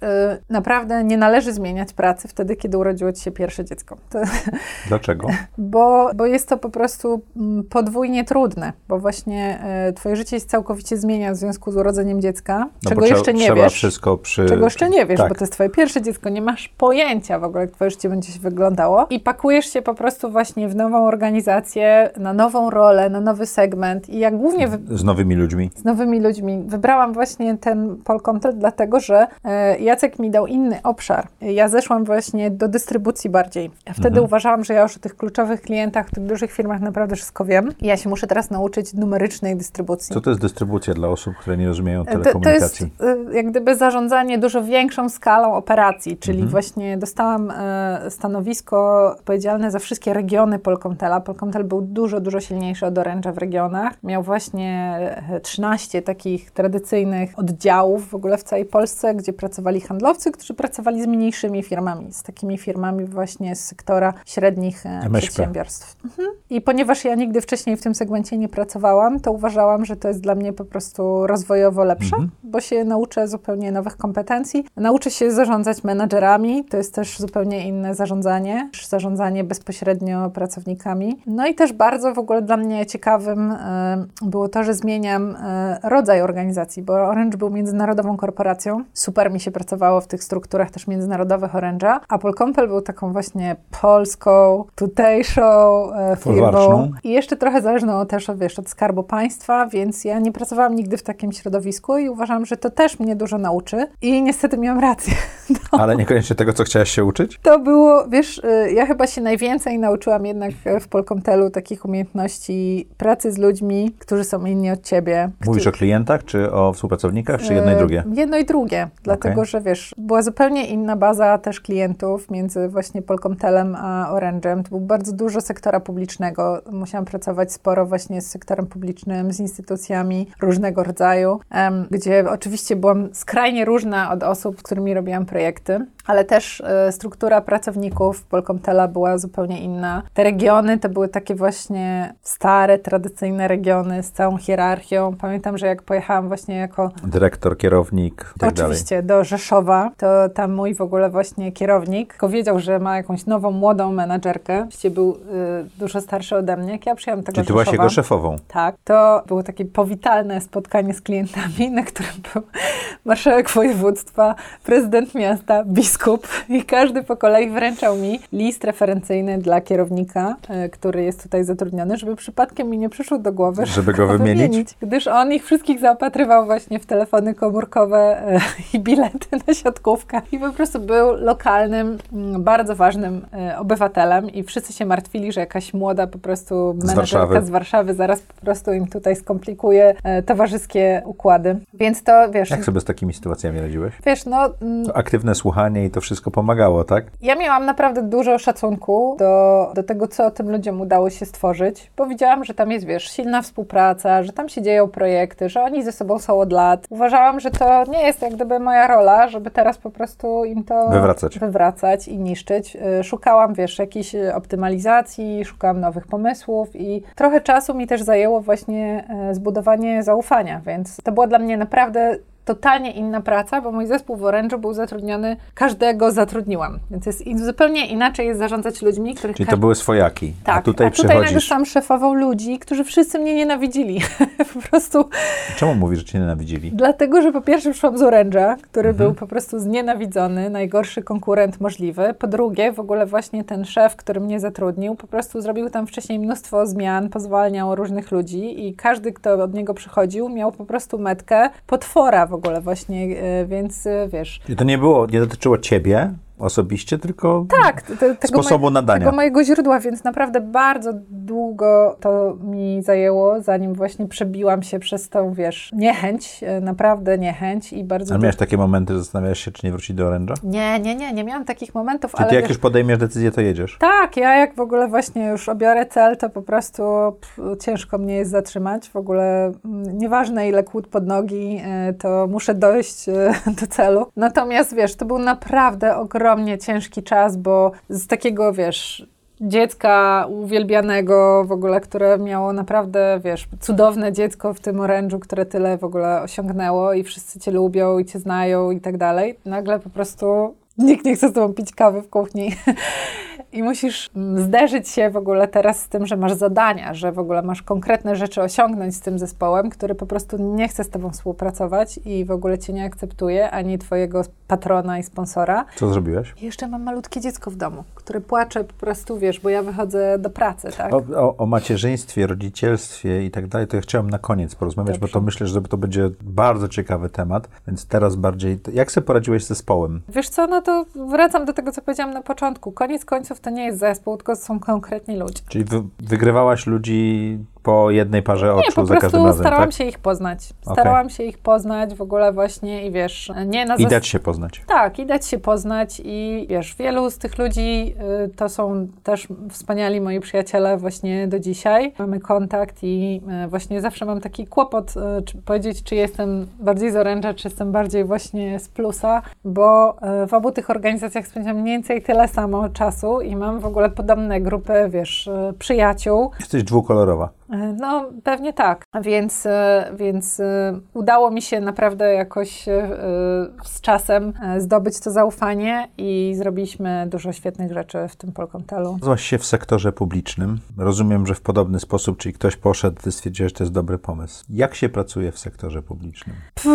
Speaker 3: naprawdę nie należy zmieniać pracy wtedy, kiedy urodziło ci się pierwsze dziecko. To,
Speaker 1: Dlaczego?
Speaker 3: bo, bo jest to po prostu mm, podwójnie trudne, bo właśnie twoje życie się całkowicie zmienia w związku z urodzeniem dziecka.
Speaker 1: No
Speaker 3: czego jeszcze nie
Speaker 1: trzeba
Speaker 3: wiesz.
Speaker 1: wszystko przy...
Speaker 3: Czego jeszcze nie wiesz,
Speaker 1: tak.
Speaker 3: bo to jest twoje pierwsze dziecko, nie masz pojęcia w ogóle, jak twoje życie będzie się wyglądało i pakujesz się po prostu właśnie w nową organizację, na nową rolę, na nowy segment i ja głównie wy-
Speaker 1: Z nowymi ludźmi.
Speaker 3: z nowymi ludźmi. Wybrałam właśnie ten Polkomtel dlatego, że e, Jacek mi dał inny obszar. Ja zeszłam właśnie do dystrybucji bardziej. Wtedy
Speaker 1: Mhm.
Speaker 3: uważałam, że ja już o tych kluczowych klientach w tych dużych firmach naprawdę wszystko wiem. I ja się muszę teraz nauczyć numerycznej dystrybucji.
Speaker 1: Co to jest dystrybucja dla osób, które nie rozumieją
Speaker 3: To, to jest
Speaker 1: telekomunikacji?
Speaker 3: y, jak gdyby zarządzanie dużo większą skalą operacji, czyli
Speaker 1: Mhm.
Speaker 3: właśnie dostałam e, stanowisko odpowiedzialne za wszystkie regiony Polkomtela. Polkomtel był dużo, dużo silniejszy od Orange'a w regionach. Miał właśnie e, 13 takich tradycyjnych oddziałów w ogóle w całej Polsce, gdzie pracowali handlowcy, którzy pracowali z mniejszymi firmami, z takimi firmami właśnie z sektora średnich e,
Speaker 1: MŚP.
Speaker 3: przedsiębiorstw. Mhm. I ponieważ ja nigdy wcześniej w tym segmencie nie pracowałam, to uważałam, że to jest dla mnie po prostu rozwojowo lepsze,
Speaker 1: Mhm.
Speaker 3: bo się nauczę zupełnie nowych kompetencji. Nauczę się zarządzać menadżerami, to jest też zupełnie inne zarządzanie, zarządzanie bezpośrednio pracownikami. No i też bardzo w ogóle dla mnie ciekawym e, było to, że zmieniam e, rodzaj organizacji, bo Orange był międzynarodową korporacją. Super mi się pracowało w tych strukturach też międzynarodowych Orange'a, a Polkompel był taką właśnie polską, tutejszą e, firmą. I jeszcze trochę zależną też od, wiesz, od skarbu państwa, więc ja nie pracowałam nigdy w takim środowisku i uważam, że to też mnie dużo nauczy. I niestety miałam rację.
Speaker 1: Ale niekoniecznie tego, co chciałaś się uczyć?
Speaker 3: To było, wiesz, y, ja chyba się najwięcej nauczyłam jednak e, w Polkomtelu takich umiejętności pracy z ludźmi, którzy są inni od ciebie.
Speaker 1: Mówisz
Speaker 3: którzy-
Speaker 1: o klientach, czy o współpracownikach, czy jedno i
Speaker 3: E,
Speaker 1: drugie?
Speaker 3: Jedno i drugie, dlatego że wiesz, była zupełnie inna baza też klientów między właśnie Polkomtelem a Orange'em. To było bardzo dużo sektora publicznego. Musiałam pracować sporo właśnie z sektorem publicznym, z instytucjami różnego rodzaju, gdzie oczywiście byłam skrajnie różna od osób, z którymi robiłam projekty, ale też e, struktura pracowników Polkomtela była zupełnie inna. Te regiony to były takie właśnie stare, tradycyjne regiony z całą hierarchią. Pamiętam, że jak pojechałam właśnie jako
Speaker 1: Dyrektor, kierownik tak dalej.
Speaker 3: Oczywiście, do Rzeszowa, to tam mój w ogóle właśnie kierownik powiedział, że ma jakąś nową, młodą menadżerkę. Oczywiście był y, dużo starszy ode mnie. Jak ja przyjechałam tego
Speaker 1: Czyli ty byłaś jego szefową.
Speaker 3: tak, to było takie powitalne spotkanie z klientami, na którym był marszałek województwa, prezydent miasta, biskup i każdy po kolei wręczał mi list referencyjny dla kierownika, e, który jest tutaj zatrudniony, żeby przypadkiem mi nie przyszło do głowy,
Speaker 1: Żeby go wymienić?
Speaker 3: gdyż on ich wszystkich zaopatrywał właśnie w telefony komórkowe e, i bilety na siatkówkę i po prostu był lokalnym, mm, bardzo ważnym e, obywatelem i wszyscy się martwili, że jakaś młoda po prostu menedżerka
Speaker 1: Warszawy.
Speaker 3: z Warszawy zaraz po prostu im tutaj skomplikuje towarzyskie układy. Więc to, wiesz,
Speaker 1: Jak sobie z takimi sytuacjami radziłeś?
Speaker 3: wiesz, no... mm,
Speaker 1: To aktywne słuchanie i to wszystko pomagało, tak?
Speaker 3: ja miałam naprawdę dużo szacunku do, do tego, co tym ludziom udało się stworzyć, bo widziałam, że tam jest, wiesz, silna współpraca, że tam się dzieją projekty, że oni ze sobą są od lat. Uważałam, że to nie jest jak gdyby moja rola, żeby teraz po prostu im to
Speaker 1: Wywracać.
Speaker 3: wywracać i niszczyć. Y, Szukałam, wiesz, jakiejś y, optymalizacji, szukałam nowych pomysłów i trochę czasu mi też zajęło właśnie e, zbudowanie zaufania, więc to była dla mnie naprawdę totalnie inna praca, bo mój zespół w Orange'u był zatrudniony, każdego zatrudniłam. Więc jest zupełnie inaczej jest zarządzać ludźmi, których
Speaker 1: Czyli to były swojaki.
Speaker 3: tak,
Speaker 1: a tutaj
Speaker 3: a tutaj nagle sam szefową ludzi, którzy wszyscy mnie nienawidzili. po prostu
Speaker 1: Czemu mówisz, że cię nienawidzili?
Speaker 3: Dlatego, że po pierwsze przyszłam z Orange'a, który
Speaker 1: Mhm.
Speaker 3: był po prostu znienawidzony, najgorszy konkurent możliwy. Po drugie, w ogóle właśnie ten szef, który mnie zatrudnił, po prostu zrobił tam wcześniej mnóstwo zmian, pozwalniał różnych ludzi i każdy, kto od niego przychodził, miał po prostu metkę potwora w ogóle właśnie, e, więc e, wiesz...
Speaker 1: I to nie było, nie dotyczyło ciebie osobiście, tylko
Speaker 3: Tak, te- te-
Speaker 1: sposobu
Speaker 3: moj-
Speaker 1: nadania.
Speaker 3: Tego mojego źródła, więc naprawdę bardzo długo to mi zajęło, zanim właśnie przebiłam się przez tą, wiesz, niechęć, e, naprawdę niechęć i bardzo...
Speaker 1: A miałeś takie momenty, że zastanawiasz się, czy nie wrócić do oręża?
Speaker 3: Nie, nie, nie, nie miałam takich momentów,
Speaker 1: Czyli
Speaker 3: ale
Speaker 1: ty jak
Speaker 3: wiesz,
Speaker 1: już podejmiesz decyzję, to jedziesz.
Speaker 3: tak, ja jak w ogóle właśnie już obiorę cel, to po prostu pff, ciężko mnie jest zatrzymać. W ogóle mm, nieważne ile kłód pod nogi, e, to muszę dojść e, do celu. Natomiast wiesz, to był naprawdę ogromnie ciężki czas, bo z takiego, wiesz, dziecka uwielbianego w ogóle, które miało naprawdę, wiesz, cudowne dziecko w tym orężu, które tyle w ogóle osiągnęło i wszyscy cię lubią i cię znają i tak dalej. Nagle po prostu nikt nie chce z tobą pić kawy w kuchni. i musisz zderzyć się w ogóle teraz z tym, że masz zadania, że w ogóle masz konkretne rzeczy osiągnąć z tym zespołem, który po prostu nie chce z tobą współpracować i w ogóle cię nie akceptuje, ani twojego patrona i sponsora.
Speaker 1: Co zrobiłeś?
Speaker 3: I jeszcze mam malutkie dziecko w domu, które płacze po prostu, wiesz, bo ja wychodzę do pracy, tak?
Speaker 1: O, o, o macierzyństwie, rodzicielstwie i tak dalej, to ja chciałem na koniec porozmawiać,
Speaker 3: Dobrze.
Speaker 1: bo to myślę, że to będzie bardzo ciekawy temat, więc teraz bardziej, jak sobie poradziłeś z zespołem?
Speaker 3: Wiesz co, no to wracam do tego, co powiedziałam na początku. Koniec końców to nie jest zespół, tylko są konkretni ludzie.
Speaker 1: Czyli wy, wygrywałaś ludzi po jednej parze oczu
Speaker 3: Nie, po
Speaker 1: za każdym razem,
Speaker 3: starałam
Speaker 1: tak?
Speaker 3: się ich poznać. Starałam się ich poznać w ogóle właśnie i wiesz, nie na
Speaker 1: I dać się poznać.
Speaker 3: Tak, i dać się poznać i wiesz, wielu z tych ludzi y, to są też wspaniali moi przyjaciele właśnie do dzisiaj. Mamy kontakt i y, właśnie zawsze mam taki kłopot y, czy powiedzieć, czy jestem bardziej z czy jestem bardziej właśnie z plusa, bo y, w obu tych organizacjach spędzam mniej więcej tyle samo czasu i mam w ogóle podobne grupy, wiesz, y, przyjaciół.
Speaker 1: Jesteś dwukolorowa.
Speaker 3: No, pewnie tak. Więc, e, więc e, udało mi się naprawdę jakoś e, z czasem zdobyć to zaufanie i zrobiliśmy dużo świetnych rzeczy w tym Polkomtelu.
Speaker 1: Znalazłaś się w sektorze publicznym. Rozumiem, że w podobny sposób, czyli ktoś poszedł, ty stwierdziłeś, że to jest dobry pomysł. Jak się pracuje w sektorze publicznym?
Speaker 3: Pff,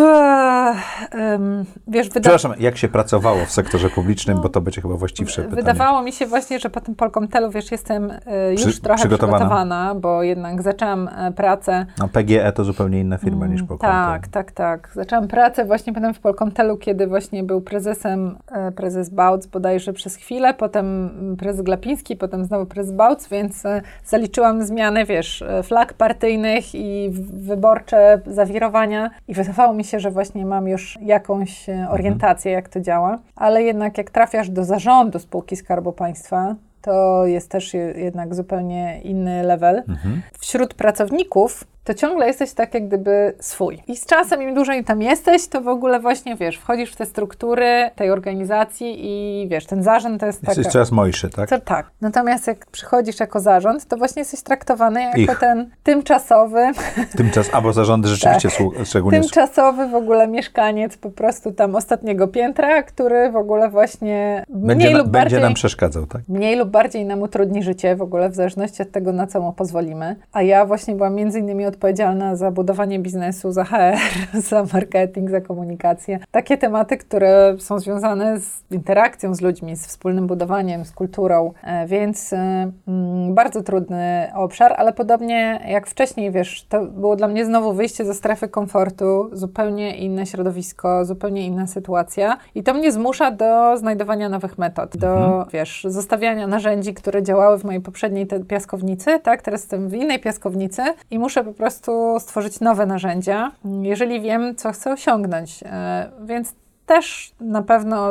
Speaker 3: em, wiesz, wyda-
Speaker 1: Przepraszam, jak się pracowało w sektorze publicznym, bo to będzie chyba właściwsze pytanie.
Speaker 3: Wydawało mi się właśnie, że po tym Polkomtelu, wiesz, jestem już
Speaker 1: Przy-
Speaker 3: trochę
Speaker 1: przygotowana.
Speaker 3: przygotowana. bo jednak zaczęłam e, pracę
Speaker 1: A PGE to zupełnie inna firma niż Polkomtel.
Speaker 3: Tak, tak, tak. Zaczęłam pracę właśnie potem w Polkomtelu, kiedy właśnie był prezesem e, prezes Bauc bodajże przez chwilę, potem mm, prezes Glapiński, potem znowu prezes Bauc, więc e, zaliczyłam zmiany, wiesz, flag partyjnych i wyborcze zawirowania i wydawało mi się, że właśnie mam już jakąś e, orientację, jak to działa, ale jednak jak trafiasz do zarządu spółki Skarbu Państwa, to jest też je- jednak zupełnie inny level
Speaker 1: Mhm.
Speaker 3: wśród pracowników, to ciągle jesteś tak jak gdyby swój. I z czasem, im dłużej tam jesteś, to w ogóle właśnie, wiesz, wchodzisz w te struktury tej organizacji i wiesz, ten zarząd to jest
Speaker 1: Jesteś
Speaker 3: taka...
Speaker 1: coraz mojszy, tak?
Speaker 3: Co, tak. Natomiast jak przychodzisz jako zarząd, to właśnie jesteś traktowany jako
Speaker 1: Ich.
Speaker 3: ten tymczasowy,
Speaker 1: Tymczas, albo zarządy rzeczywiście
Speaker 3: Tak.
Speaker 1: szczególnie...
Speaker 3: tymczasowy w ogóle mieszkaniec po prostu tam ostatniego piętra, który w ogóle właśnie
Speaker 1: Będzie,
Speaker 3: mniej
Speaker 1: na,
Speaker 3: lub
Speaker 1: będzie
Speaker 3: bardziej
Speaker 1: nam przeszkadzał, tak?
Speaker 3: mniej lub bardziej nam utrudni życie, w ogóle w zależności od tego, na co mu pozwolimy. A ja właśnie byłam między innymi odpowiedzialna za budowanie biznesu, za HR, za marketing, za komunikację. Takie tematy, które są związane z interakcją z ludźmi, z wspólnym budowaniem, z kulturą, E, więc e, mm, bardzo trudny obszar, ale podobnie jak wcześniej, wiesz, to było dla mnie znowu wyjście ze strefy komfortu, zupełnie inne środowisko, zupełnie inna sytuacja. I to mnie zmusza do znajdowania nowych metod, do, wiesz, zostawiania narzędzi, które działały w mojej poprzedniej piaskownicy, tak, teraz jestem w innej piaskownicy i muszę po prostu stworzyć nowe narzędzia, jeżeli wiem, co chcę osiągnąć, E, więc też na pewno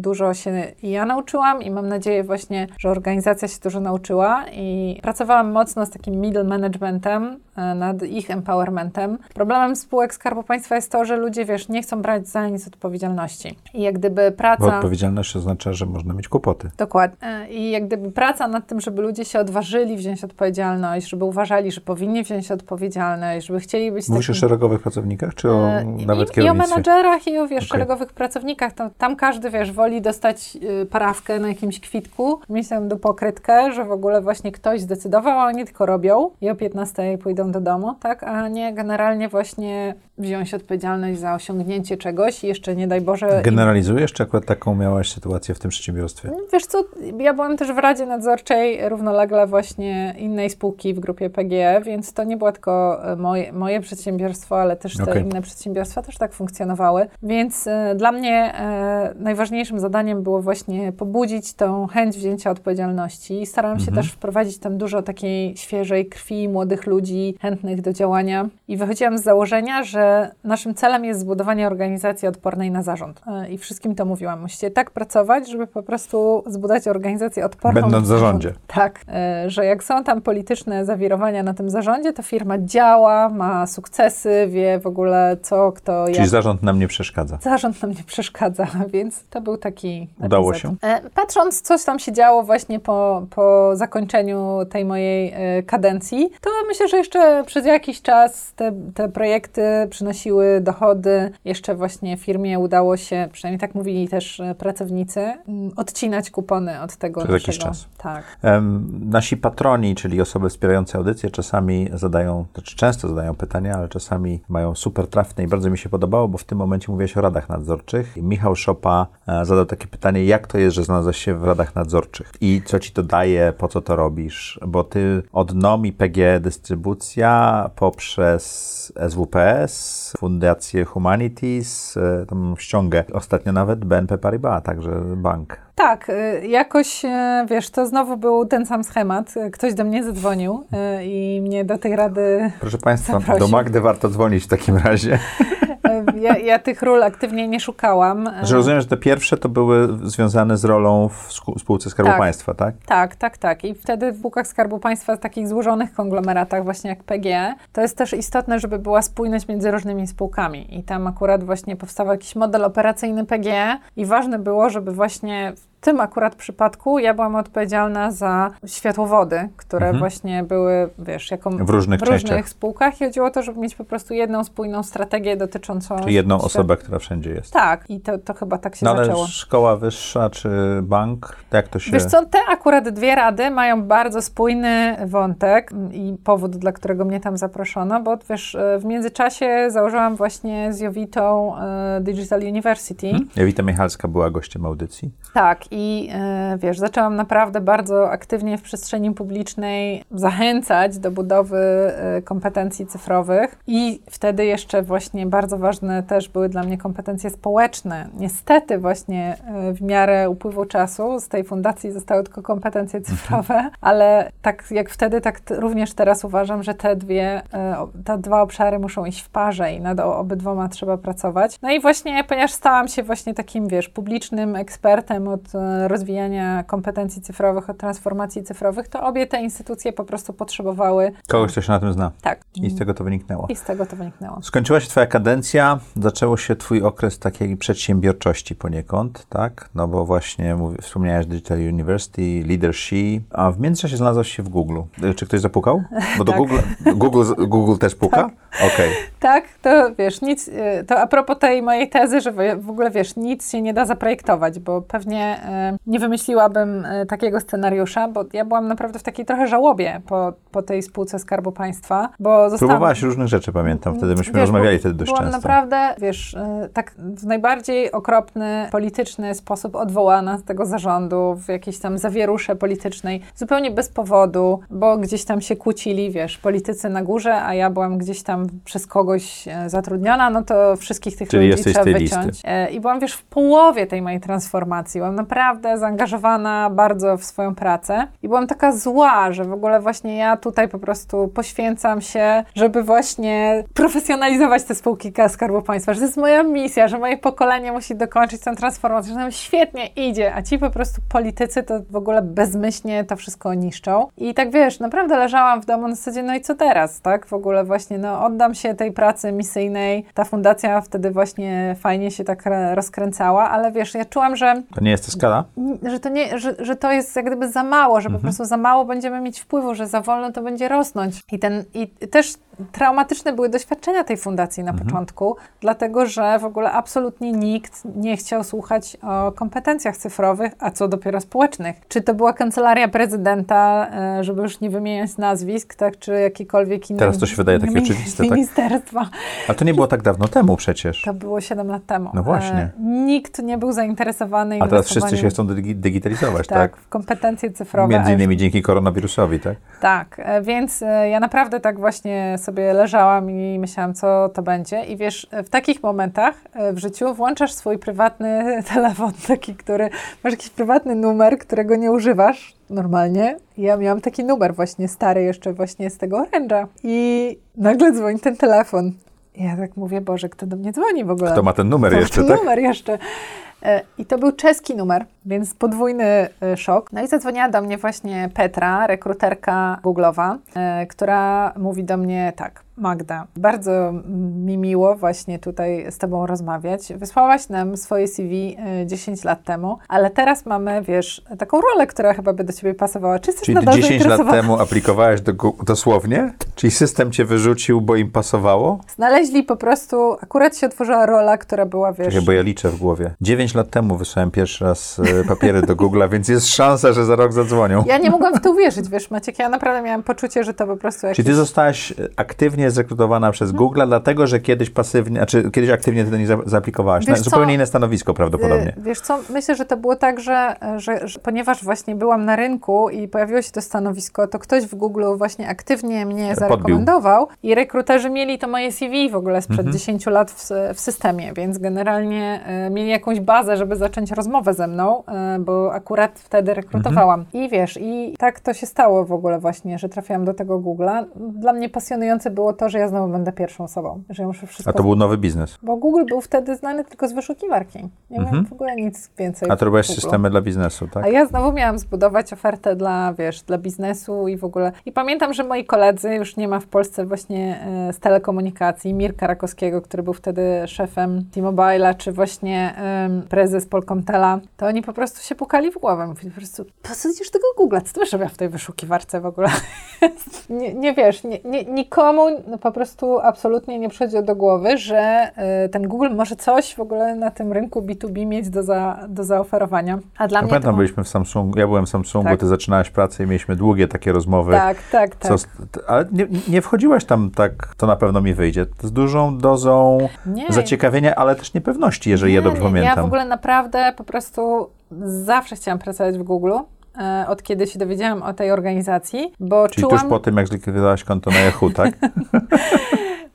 Speaker 3: dużo się ja nauczyłam i mam nadzieję właśnie, że organizacja się dużo nauczyła i pracowałam mocno z takim middle managementem nad ich empowermentem. Problemem spółek Skarbu Państwa jest to, że ludzie, wiesz, nie chcą brać za nic odpowiedzialności. I jak gdyby
Speaker 1: Bo
Speaker 3: praca...
Speaker 1: odpowiedzialność oznacza, że można mieć kłopoty.
Speaker 3: Dokładnie. I jak gdyby praca nad tym, żeby ludzie się odważyli wziąć odpowiedzialność, żeby uważali, że powinni wziąć odpowiedzialność, żeby chcieli być
Speaker 1: Mówisz o
Speaker 3: takim-
Speaker 1: szeregowych pracownikach, czy o
Speaker 3: E,
Speaker 1: nawet
Speaker 3: I, I o menadżerach, i o wiesz,
Speaker 1: Okej.
Speaker 3: szeregowych pracownikach. To, tam każdy, wiesz, woli dostać y, parawkę na jakimś kwitku, mieć tam do pokrytkę, że w ogóle właśnie ktoś zdecydował, a oni tylko robią i o 15 pójdą do domu, tak? A nie generalnie właśnie wziąć odpowiedzialność za osiągnięcie czegoś i jeszcze nie daj Boże...
Speaker 1: Generalizujesz, czy akurat taką miałaś sytuację w tym przedsiębiorstwie?
Speaker 3: Wiesz co, ja byłam też w Radzie Nadzorczej równolegle właśnie innej spółki w grupie PGE, więc to nie było tylko e, moje, moje przedsiębiorstwo, ale też te
Speaker 1: Okej.
Speaker 3: inne przedsiębiorstwa też tak funkcjonowały. Więc e, dla mnie e, najważniejszym zadaniem było właśnie pobudzić tą chęć wzięcia odpowiedzialności. I Starałam się
Speaker 1: Mhm.
Speaker 3: też wprowadzić tam dużo takiej świeżej krwi, młodych ludzi, chętnych do działania. I wychodziłam z założenia, że naszym celem jest zbudowanie organizacji odpornej na zarząd. E, I wszystkim to mówiłam. Musicie tak pracować, żeby po prostu zbudować organizację odporną
Speaker 1: Będąc w zarządzie.
Speaker 3: Tak, e, że jak są tam polityczne zawirowania na tym zarządzie, to firma działa, ma sukcesy, wie w ogóle co, kto,
Speaker 1: Czyli
Speaker 3: jak.
Speaker 1: zarząd nam nie przeszkadza.
Speaker 3: Zarząd nam nie przeszkadza, więc to był taki.
Speaker 1: Udało
Speaker 3: epizod.
Speaker 1: się?
Speaker 3: E, Patrząc, coś tam się działo właśnie po, po zakończeniu tej mojej kadencji, to myślę, że jeszcze że przez jakiś czas te, te projekty przynosiły dochody. Jeszcze właśnie firmie udało się, przynajmniej tak mówili też e, pracownicy, mm, odcinać kupony od tego
Speaker 1: Przez
Speaker 3: naszego.
Speaker 1: jakiś czas.
Speaker 3: Tak.
Speaker 1: Em, Nasi patroni, czyli osoby wspierające audycję, czasami zadają, znaczy często zadają pytania, ale czasami mają super trafne i bardzo mi się podobało, bo w tym momencie mówiłeś o radach nadzorczych. I Michał Szopa e, zadał takie pytanie, jak to jest, że znalazłeś się w radach nadzorczych i co ci to daje, po co to robisz, bo ty od NOM i PG Dystrybucja poprzez SWPS, Fundację Humanities, e, tam ściągę ostatnio nawet BNP Paribas, także bank.
Speaker 3: Tak, y, jakoś, y, wiesz, to znowu był ten sam schemat. Ktoś do mnie zadzwonił i mnie do tej rady
Speaker 1: Proszę Państwa,
Speaker 3: Zaprosił.
Speaker 1: do Magdy warto dzwonić w takim razie.
Speaker 3: ja, ja tych ról aktywnie nie szukałam. y,
Speaker 1: Że rozumiem, że te pierwsze to były związane z rolą w spółce Skarbu
Speaker 3: Tak.
Speaker 1: Państwa, tak?
Speaker 3: Tak, tak, tak. I wtedy w spółkach Skarbu Państwa, w takich złożonych konglomeratach, właśnie jak PG, to jest też istotne, żeby była spójność między różnymi spółkami. I tam akurat właśnie powstał jakiś model operacyjny PG i ważne było, żeby właśnie w tym akurat przypadku ja byłam odpowiedzialna za światłowody, które
Speaker 1: Mhm.
Speaker 3: właśnie były, wiesz, jako
Speaker 1: W różnych
Speaker 3: w różnych
Speaker 1: częściach.
Speaker 3: spółkach i chodziło o to, żeby mieć po prostu jedną spójną strategię dotyczącą...
Speaker 1: Czy jedną
Speaker 3: świat-
Speaker 1: osobę, która wszędzie jest.
Speaker 3: Tak, i to, to chyba tak się
Speaker 1: No ale
Speaker 3: zaczęło.
Speaker 1: szkoła wyższa czy bank, jak to się...
Speaker 3: Wiesz co, te akurat dwie rady mają bardzo spójny wątek i powód, dla którego mnie tam zaproszono, bo wiesz, e, w międzyczasie założyłam właśnie z Jowitą e, Digital University.
Speaker 1: Hmm? Jowita Michalska była gościem audycji.
Speaker 3: Tak, i e, wiesz, zaczęłam naprawdę bardzo aktywnie w przestrzeni publicznej zachęcać do budowy e, kompetencji cyfrowych i wtedy jeszcze właśnie bardzo ważne też były dla mnie kompetencje społeczne. Niestety właśnie e, w miarę upływu czasu z tej fundacji zostały tylko kompetencje cyfrowe, ale tak jak wtedy, tak również teraz uważam, że te dwie, te dwa obszary muszą iść w parze i nad obydwoma trzeba pracować. No i właśnie, ponieważ stałam się właśnie takim, wiesz, publicznym ekspertem od rozwijania kompetencji cyfrowych, od transformacji cyfrowych, to obie te instytucje po prostu potrzebowały,
Speaker 1: Kogoś, kto się na tym zna.
Speaker 3: tak,
Speaker 1: I z tego to wyniknęło.
Speaker 3: i z tego to wyniknęło.
Speaker 1: Skończyła się twoja kadencja, zaczęło się twój okres takiej przedsiębiorczości poniekąd, tak? No bo właśnie mówi, wspomniałeś Digital University, Leadership, a w międzyczasie znalazłeś się w Google. Y, Czy ktoś zapukał? Bo do
Speaker 3: Tak.
Speaker 1: Google, Google, Google też puka? Okej.
Speaker 3: Tak, to wiesz, nic, y, to a propos tej mojej tezy, że w ogóle wiesz, nic się nie da zaprojektować, bo pewnie nie wymyśliłabym y, takiego scenariusza, bo ja byłam naprawdę w takiej trochę żałobie po, po tej spółce Skarbu Państwa, bo zostałam...
Speaker 1: Próbowałaś różnych rzeczy, pamiętam. Wtedy myśmy
Speaker 3: Wiesz,
Speaker 1: rozmawiali wtedy dość
Speaker 3: byłam
Speaker 1: często.
Speaker 3: naprawdę, wiesz, y, tak w najbardziej okropny, polityczny sposób odwołana z tego zarządu, w jakiejś tam zawierusze politycznej, zupełnie bez powodu, bo gdzieś tam się kłócili, wiesz, politycy na górze, a ja byłam gdzieś tam przez kogoś e, zatrudniona, no to wszystkich tych
Speaker 1: Czyli
Speaker 3: ludzi trzeba wyciąć.
Speaker 1: listy.
Speaker 3: E, I byłam, wiesz, w połowie tej mojej transformacji. Byłam naprawdę zaangażowana bardzo w swoją pracę i byłam taka zła, że w ogóle właśnie ja tutaj po prostu poświęcam się, żeby właśnie profesjonalizować te spółki Skarbu Państwa, że to jest moja misja, że moje pokolenie musi dokończyć tę transformację, że nam świetnie idzie, a ci po prostu politycy to w ogóle bezmyślnie to wszystko niszczą. I tak wiesz, naprawdę leżałam w domu na zasadzie, no i co teraz, tak? W ogóle właśnie, no oddam się tej pracy misyjnej. Ta fundacja wtedy właśnie fajnie się tak rozkręcała, ale wiesz, ja czułam, że
Speaker 1: To nie jest ta
Speaker 3: że to, nie, że, że to jest jak gdyby za mało, że po prostu za mało będziemy mieć wpływu, że za wolno to będzie rosnąć. I, ten, i też traumatyczne były doświadczenia tej fundacji na początku, dlatego że w ogóle absolutnie nikt nie chciał słuchać o kompetencjach cyfrowych, a co dopiero społecznych. Czy to była kancelaria prezydenta, e, żeby już nie wymieniać nazwisk, tak, czy jakiekolwiek inny
Speaker 1: Teraz to się wydaje takie oczywiste, tak?
Speaker 3: ministerstwa.
Speaker 1: Ale to nie było tak dawno temu przecież.
Speaker 3: To było 7 lat temu.
Speaker 1: No właśnie.
Speaker 3: E, Nikt nie był zainteresowany
Speaker 1: A teraz wszyscy się chcą dygi- digitalizować, tak?
Speaker 3: tak, w kompetencje cyfrowe.
Speaker 1: Między innymi dzięki koronawirusowi, tak?
Speaker 3: Tak, e, więc ja naprawdę tak właśnie sobie leżałam i myślałam, co to będzie. I wiesz, w takich momentach e, w życiu włączasz swój prywatny telefon, taki, który masz jakiś prywatny numer, którego nie używasz normalnie. Ja miałam taki numer właśnie stary jeszcze właśnie z tego oręża. I nagle dzwoni ten telefon. Ja tak mówię, Boże, kto do mnie dzwoni w ogóle?
Speaker 1: Kto ma ten numer
Speaker 3: Kto
Speaker 1: jeszcze,
Speaker 3: ten
Speaker 1: tak?
Speaker 3: numer jeszcze. E, I to był czeski numer, więc podwójny e, szok. No i zadzwoniła do mnie właśnie Petra, rekruterka Google'owa, e, która mówi do mnie tak. Magda, bardzo mi miło właśnie tutaj z Tobą rozmawiać. Wysłałaś nam swoje CV 10 lat temu, ale teraz mamy, wiesz, taką rolę, która chyba by do Ciebie pasowała. Czy jesteś
Speaker 1: Czyli
Speaker 3: nadal
Speaker 1: 10 lat temu aplikowałeś do, dosłownie? Czyli system cię wyrzucił, bo im pasowało?
Speaker 3: Znaleźli po prostu, akurat się otworzyła rola, która była, wiesz...
Speaker 1: Czekaj, bo ja liczę w głowie. 9 lat temu wysłałem pierwszy raz e, papiery do Google'a, więc jest szansa, że za rok zadzwonią.
Speaker 3: Ja nie mogłam w to uwierzyć, wiesz, Maciek, ja naprawdę miałam poczucie, że to po prostu jakieś...
Speaker 1: Czyli ty zostałaś e, aktywnie zrekrutowana przez
Speaker 3: Mhm.
Speaker 1: Google, dlatego że kiedyś pasywnie, znaczy kiedyś aktywnie ty do nich za- zaaplikowałaś. Na
Speaker 3: co?
Speaker 1: zupełnie inne stanowisko prawdopodobnie.
Speaker 3: Y, Wiesz co, myślę, że to było tak, że, że, że ponieważ właśnie byłam na rynku i pojawiło się to stanowisko, to ktoś w Google właśnie aktywnie mnie
Speaker 1: Podbił.
Speaker 3: zarekomendował i rekruterzy mieli to moje CV w ogóle sprzed
Speaker 1: Mhm.
Speaker 3: 10 lat w, w systemie, więc generalnie e, mieli jakąś bazę, żeby zacząć rozmowę ze mną, e, bo akurat wtedy rekrutowałam.
Speaker 1: Mhm.
Speaker 3: I wiesz, i tak to się stało w ogóle właśnie, że trafiłam do tego Google'a. Dla mnie pasjonujące było to, że ja znowu będę pierwszą osobą, że ja muszę wszystko
Speaker 1: A to był nowy biznes.
Speaker 3: bo Google był wtedy znany tylko z wyszukiwarki. Nie
Speaker 1: Mhm.
Speaker 3: miałem w ogóle nic więcej.
Speaker 1: A to
Speaker 3: Google'u.
Speaker 1: systemy dla biznesu, tak?
Speaker 3: A ja znowu miałam zbudować ofertę dla, wiesz, dla biznesu i w ogóle. I pamiętam, że moi koledzy, już nie ma w Polsce właśnie e, z telekomunikacji, Mirka Rakowskiego, który był wtedy szefem T-Mobile'a, czy właśnie em, prezes Polkomtela, to oni po prostu się pukali w głowę. Mówili po prostu, po co idziesz tego Google? Co ty robiła w tej wyszukiwarce w ogóle? nie, nie wiesz, nie, nie, nikomu po prostu absolutnie nie przychodzi do głowy, że e, ten Google może coś w ogóle na tym rynku B2B mieć do, za, do zaoferowania. A dla
Speaker 1: Ja
Speaker 3: mnie
Speaker 1: pamiętam,
Speaker 3: to...
Speaker 1: byliśmy w Samsungu, ja byłem w Samsungu,
Speaker 3: Tak.
Speaker 1: ty zaczynałaś pracę i mieliśmy długie takie rozmowy.
Speaker 3: Tak, tak, tak.
Speaker 1: Co, ale nie, nie wchodziłaś tam tak, to na pewno mi wyjdzie. Z dużą dozą
Speaker 3: Nie,
Speaker 1: zaciekawienia, ale też niepewności, jeżeli
Speaker 3: nie,
Speaker 1: ja dobrze
Speaker 3: nie,
Speaker 1: pamiętam.
Speaker 3: Ja w ogóle naprawdę po prostu zawsze chciałam pracować w Google. E, Od kiedy się dowiedziałam o tej organizacji, bo
Speaker 1: Czyli
Speaker 3: czułam,
Speaker 1: tuż po tym, jak zlikwidowałaś konto na Yahoo, tak?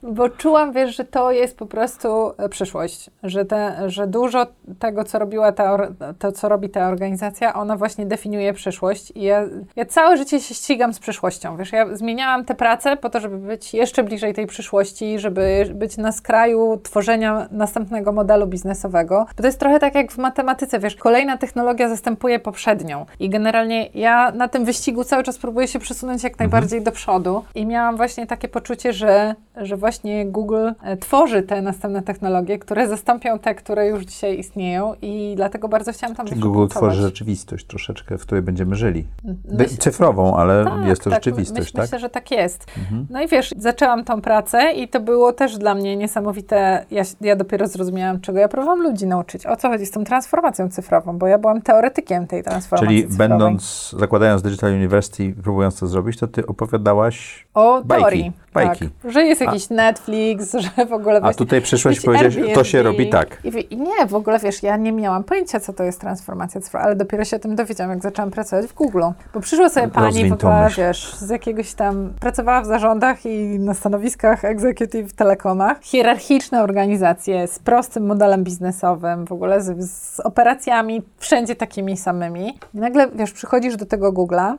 Speaker 3: bo czułam, wiesz, że to jest po prostu e, przyszłość, że, te, że dużo tego, co robiła ta, to, co robi ta organizacja, ona właśnie definiuje przyszłość i ja, ja całe życie się ścigam z przyszłością, wiesz, ja zmieniałam tę pracę po to, żeby być jeszcze bliżej tej przyszłości, żeby być na skraju tworzenia następnego modelu biznesowego, bo to jest trochę tak jak w matematyce, wiesz, kolejna technologia zastępuje poprzednią i generalnie ja na tym wyścigu cały czas próbuję się przesunąć jak najbardziej do przodu i miałam właśnie takie poczucie, że, że właśnie Google e, tworzy te następne technologie, które zastąpią te, które już dzisiaj istnieją i dlatego bardzo chciałam tam
Speaker 1: Czyli Google tworzy rzeczywistość troszeczkę, w której będziemy żyli.
Speaker 3: Myśl-
Speaker 1: Cyfrową, ale
Speaker 3: tak,
Speaker 1: jest to
Speaker 3: tak,
Speaker 1: rzeczywistość,
Speaker 3: myśl,
Speaker 1: tak?
Speaker 3: Myślę, że tak jest.
Speaker 1: Mhm.
Speaker 3: No i wiesz, zaczęłam tą pracę i to było też dla mnie niesamowite. Ja, ja dopiero zrozumiałam, czego ja próbowałam ludzi nauczyć. O co chodzi z tą transformacją cyfrową, bo ja byłam teoretykiem tej transformacji
Speaker 1: Czyli
Speaker 3: cyfrowej.
Speaker 1: będąc, zakładając Digital University, próbując to zrobić, to ty opowiadałaś,
Speaker 3: O
Speaker 1: bajki,
Speaker 3: teorii.
Speaker 1: Bajki.
Speaker 3: Tak, że jest jakiś Netflix, że w ogóle...
Speaker 1: a
Speaker 3: właśnie-
Speaker 1: tutaj przyszłeś i powiedziałeś, to się
Speaker 3: Airbnb.
Speaker 1: robi tak.
Speaker 3: I, I nie, w ogóle wiesz, ja nie miałam pojęcia, co to jest transformacja cyfrowa, ale dopiero się o tym dowiedziałam, jak zaczęłam pracować w Google. Bo przyszła sobie pani w ogóle, wiesz, z jakiegoś tam, pracowała w zarządach i na stanowiskach executive w telekomach. Hierarchiczne organizacje z prostym modelem biznesowym, w ogóle z, z operacjami wszędzie takimi samymi. I nagle, wiesz, przychodzisz do tego Google'a,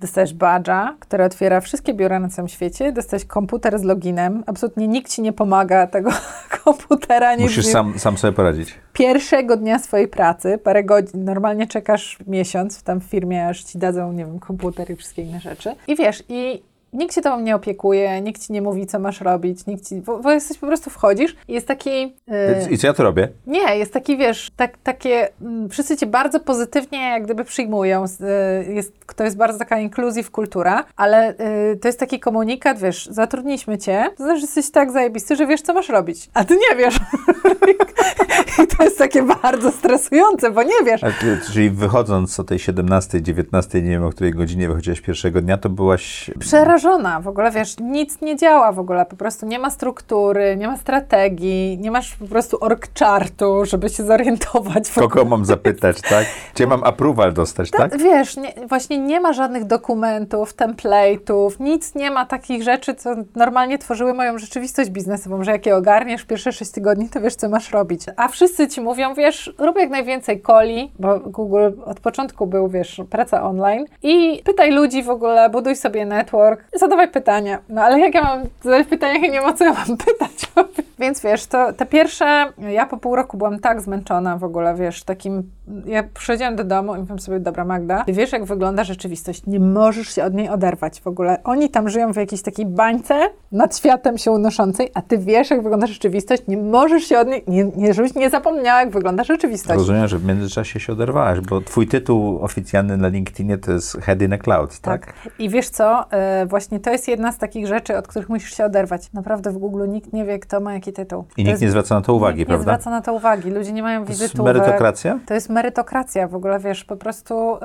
Speaker 3: Dostajesz badża, który otwiera wszystkie biura na całym świecie. Dostajesz komputer z loginem. Absolutnie nikt ci nie pomaga tego komputera. Nic
Speaker 1: Musisz
Speaker 3: nie...
Speaker 1: sam, sam sobie poradzić.
Speaker 3: Pierwszego dnia swojej pracy, parę godzin, normalnie czekasz miesiąc w tam firmie, aż ci dadzą, nie wiem, komputer i wszystkie inne rzeczy. I wiesz, i nikt się tobą nie opiekuje, nikt ci nie mówi, co masz robić, nikt ci, bo, bo jesteś po prostu wchodzisz i jest taki... yy,
Speaker 1: I co ja tu robię?
Speaker 3: nie, jest taki, wiesz, tak, takie, mm, wszyscy cię bardzo pozytywnie jak gdyby przyjmują, z- y, jest, to jest bardzo taka inclusive kultura, ale y, to jest taki komunikat, wiesz, zatrudniliśmy cię, to znaczy, że jesteś tak zajebisty, że wiesz, co masz robić, a ty nie wiesz. I to jest takie bardzo stresujące, bo nie wiesz.
Speaker 1: Ty, czyli wychodząc o tej 17, 19, nie wiem o której godzinie wychodziłaś pierwszego dnia, to byłaś...
Speaker 3: Przerażona, w ogóle wiesz, nic nie działa w ogóle, po prostu nie ma struktury, nie ma strategii, nie masz po prostu org chartu, żeby się zorientować.
Speaker 1: Kogo mam zapytać, tak? Gdzie mam approval dostać, tak?
Speaker 3: Wiesz, nie, właśnie nie ma żadnych dokumentów, template'ów, nic nie ma takich rzeczy, co normalnie tworzyły moją rzeczywistość biznesową, że jak je ogarniesz pierwsze 6 tygodni, to wiesz, co masz robić. A wszyscy ci mówią, wiesz, rób jak najwięcej coli, bo Google od początku był, wiesz, praca online i pytaj ludzi w ogóle, buduj sobie network, zadawaj pytania. No ale jak ja mam zadać pytania, jak ja nie o co ja mam pytać? Więc wiesz, to te pierwsze, ja po pół roku byłam tak zmęczona w ogóle, wiesz, takim, ja przychodziłam do domu i mówię sobie, dobra Magda, ty wiesz, jak wygląda rzeczywistość, nie możesz się od niej oderwać w ogóle. Oni tam żyją w jakiejś takiej bańce nad światem się unoszącej, a ty wiesz, jak wygląda rzeczywistość, nie możesz się od niej, nie, nie żebyś nie zapomniała, jak wygląda rzeczywistość.
Speaker 1: Rozumiem, że w międzyczasie się oderwałaś, bo twój tytuł oficjalny na LinkedInie to jest Head in a Cloud, tak?
Speaker 3: I wiesz co, e, właśnie to jest jedna z takich rzeczy, od których musisz się oderwać. Naprawdę w Google nikt nie wie, kto ma jaki tytuł.
Speaker 1: I
Speaker 3: To
Speaker 1: nikt
Speaker 3: jest-
Speaker 1: nie zwraca na to uwagi,
Speaker 3: nikt
Speaker 1: prawda?
Speaker 3: nie zwraca na to uwagi. Ludzie nie mają
Speaker 1: To jest merytokracja?
Speaker 3: To jest merytokracja w ogóle, wiesz, po prostu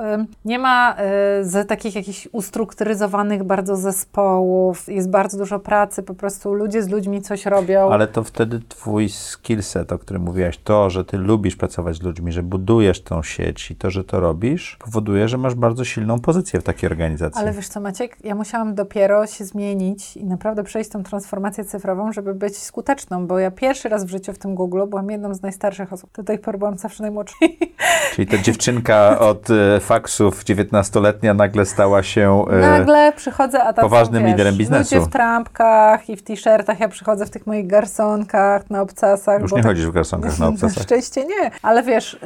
Speaker 3: nie ma y, z takich jakichś ustrukturyzowanych bardzo zespołów, jest bardzo dużo pracy, po prostu ludzie z ludźmi coś robią.
Speaker 1: Ale to wtedy twój skillset, o którym mówiłaś, to, że ty lubisz pracować z ludźmi, że budujesz tą sieć i to, że to robisz, powoduje, że masz bardzo silną pozycję w takiej organizacji.
Speaker 3: Ale wiesz co, Maciek, ja musiałam dopiero się zmienić i naprawdę przejść tą transformację cyfrową, żeby być skuteczną, bo ja pierwszy raz w życiu w tym Google byłam jedną z najstarszych osób. Do tej pory byłam zawsze najmłodsza.
Speaker 1: Czyli ta dziewczynka od e, faksów, 19-letnia, nagle stała się... e,
Speaker 3: Nagle przychodzę, a tam
Speaker 1: poważnym
Speaker 3: są, wiesz,
Speaker 1: liderem biznesu.
Speaker 3: Ludzie w trampkach i w t-shirtach, ja przychodzę w tych moich garsonkach, na obcasach.
Speaker 1: Już nie
Speaker 3: tak-
Speaker 1: chodzisz w garsonkach na
Speaker 3: Na
Speaker 1: obcasach.
Speaker 3: szczęście nie. Ale wiesz,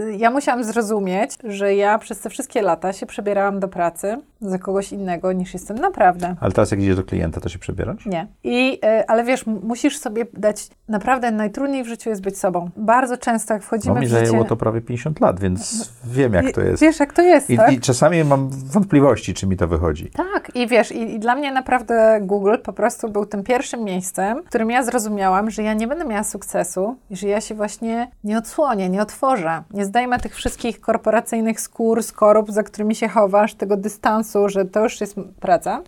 Speaker 3: y, ja musiałam zrozumieć, że ja przez te wszystkie lata się przebierałam do pracy za kogoś innego niż jestem naprawdę.
Speaker 1: Ale teraz jak idziesz do klienta, to się przebierasz?
Speaker 3: Nie. I, y, ale wiesz, musisz sobie dać, naprawdę najtrudniej w życiu jest być sobą. Bardzo często jak wchodzimy
Speaker 1: Bo mi
Speaker 3: w życie...
Speaker 1: zajęło to prawie 50 lat, więc wiem jak to
Speaker 3: I-
Speaker 1: jest.
Speaker 3: Wiesz, jak to jest,
Speaker 1: I,
Speaker 3: tak?
Speaker 1: I czasami mam wątpliwości, czy mi to wychodzi.
Speaker 3: Tak, i wiesz, i, i dla mnie naprawdę Google po prostu był tym pierwszym miejscem, w którym ja zrozumiałam, że ja nie będę miała sukcesu, że ja się właśnie nie odsłonię, nie otworzę, nie zdejmę tych wszystkich korporacyjnych skór, skorup, za którymi się chowasz, tego dystansu, że to już jest praca.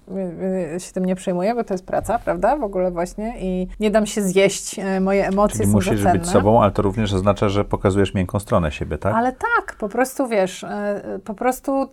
Speaker 3: Y, y, się tym nie przejmuję, bo to jest praca, prawda? W ogóle właśnie i nie dam się zjeść, y, moje emocje
Speaker 1: Czyli
Speaker 3: są
Speaker 1: musisz
Speaker 3: za
Speaker 1: być sobą, ale to również oznacza, że pokazujesz miękką stronę siebie, tak?
Speaker 3: Ale tak, po prostu wiesz, e, po prostu e,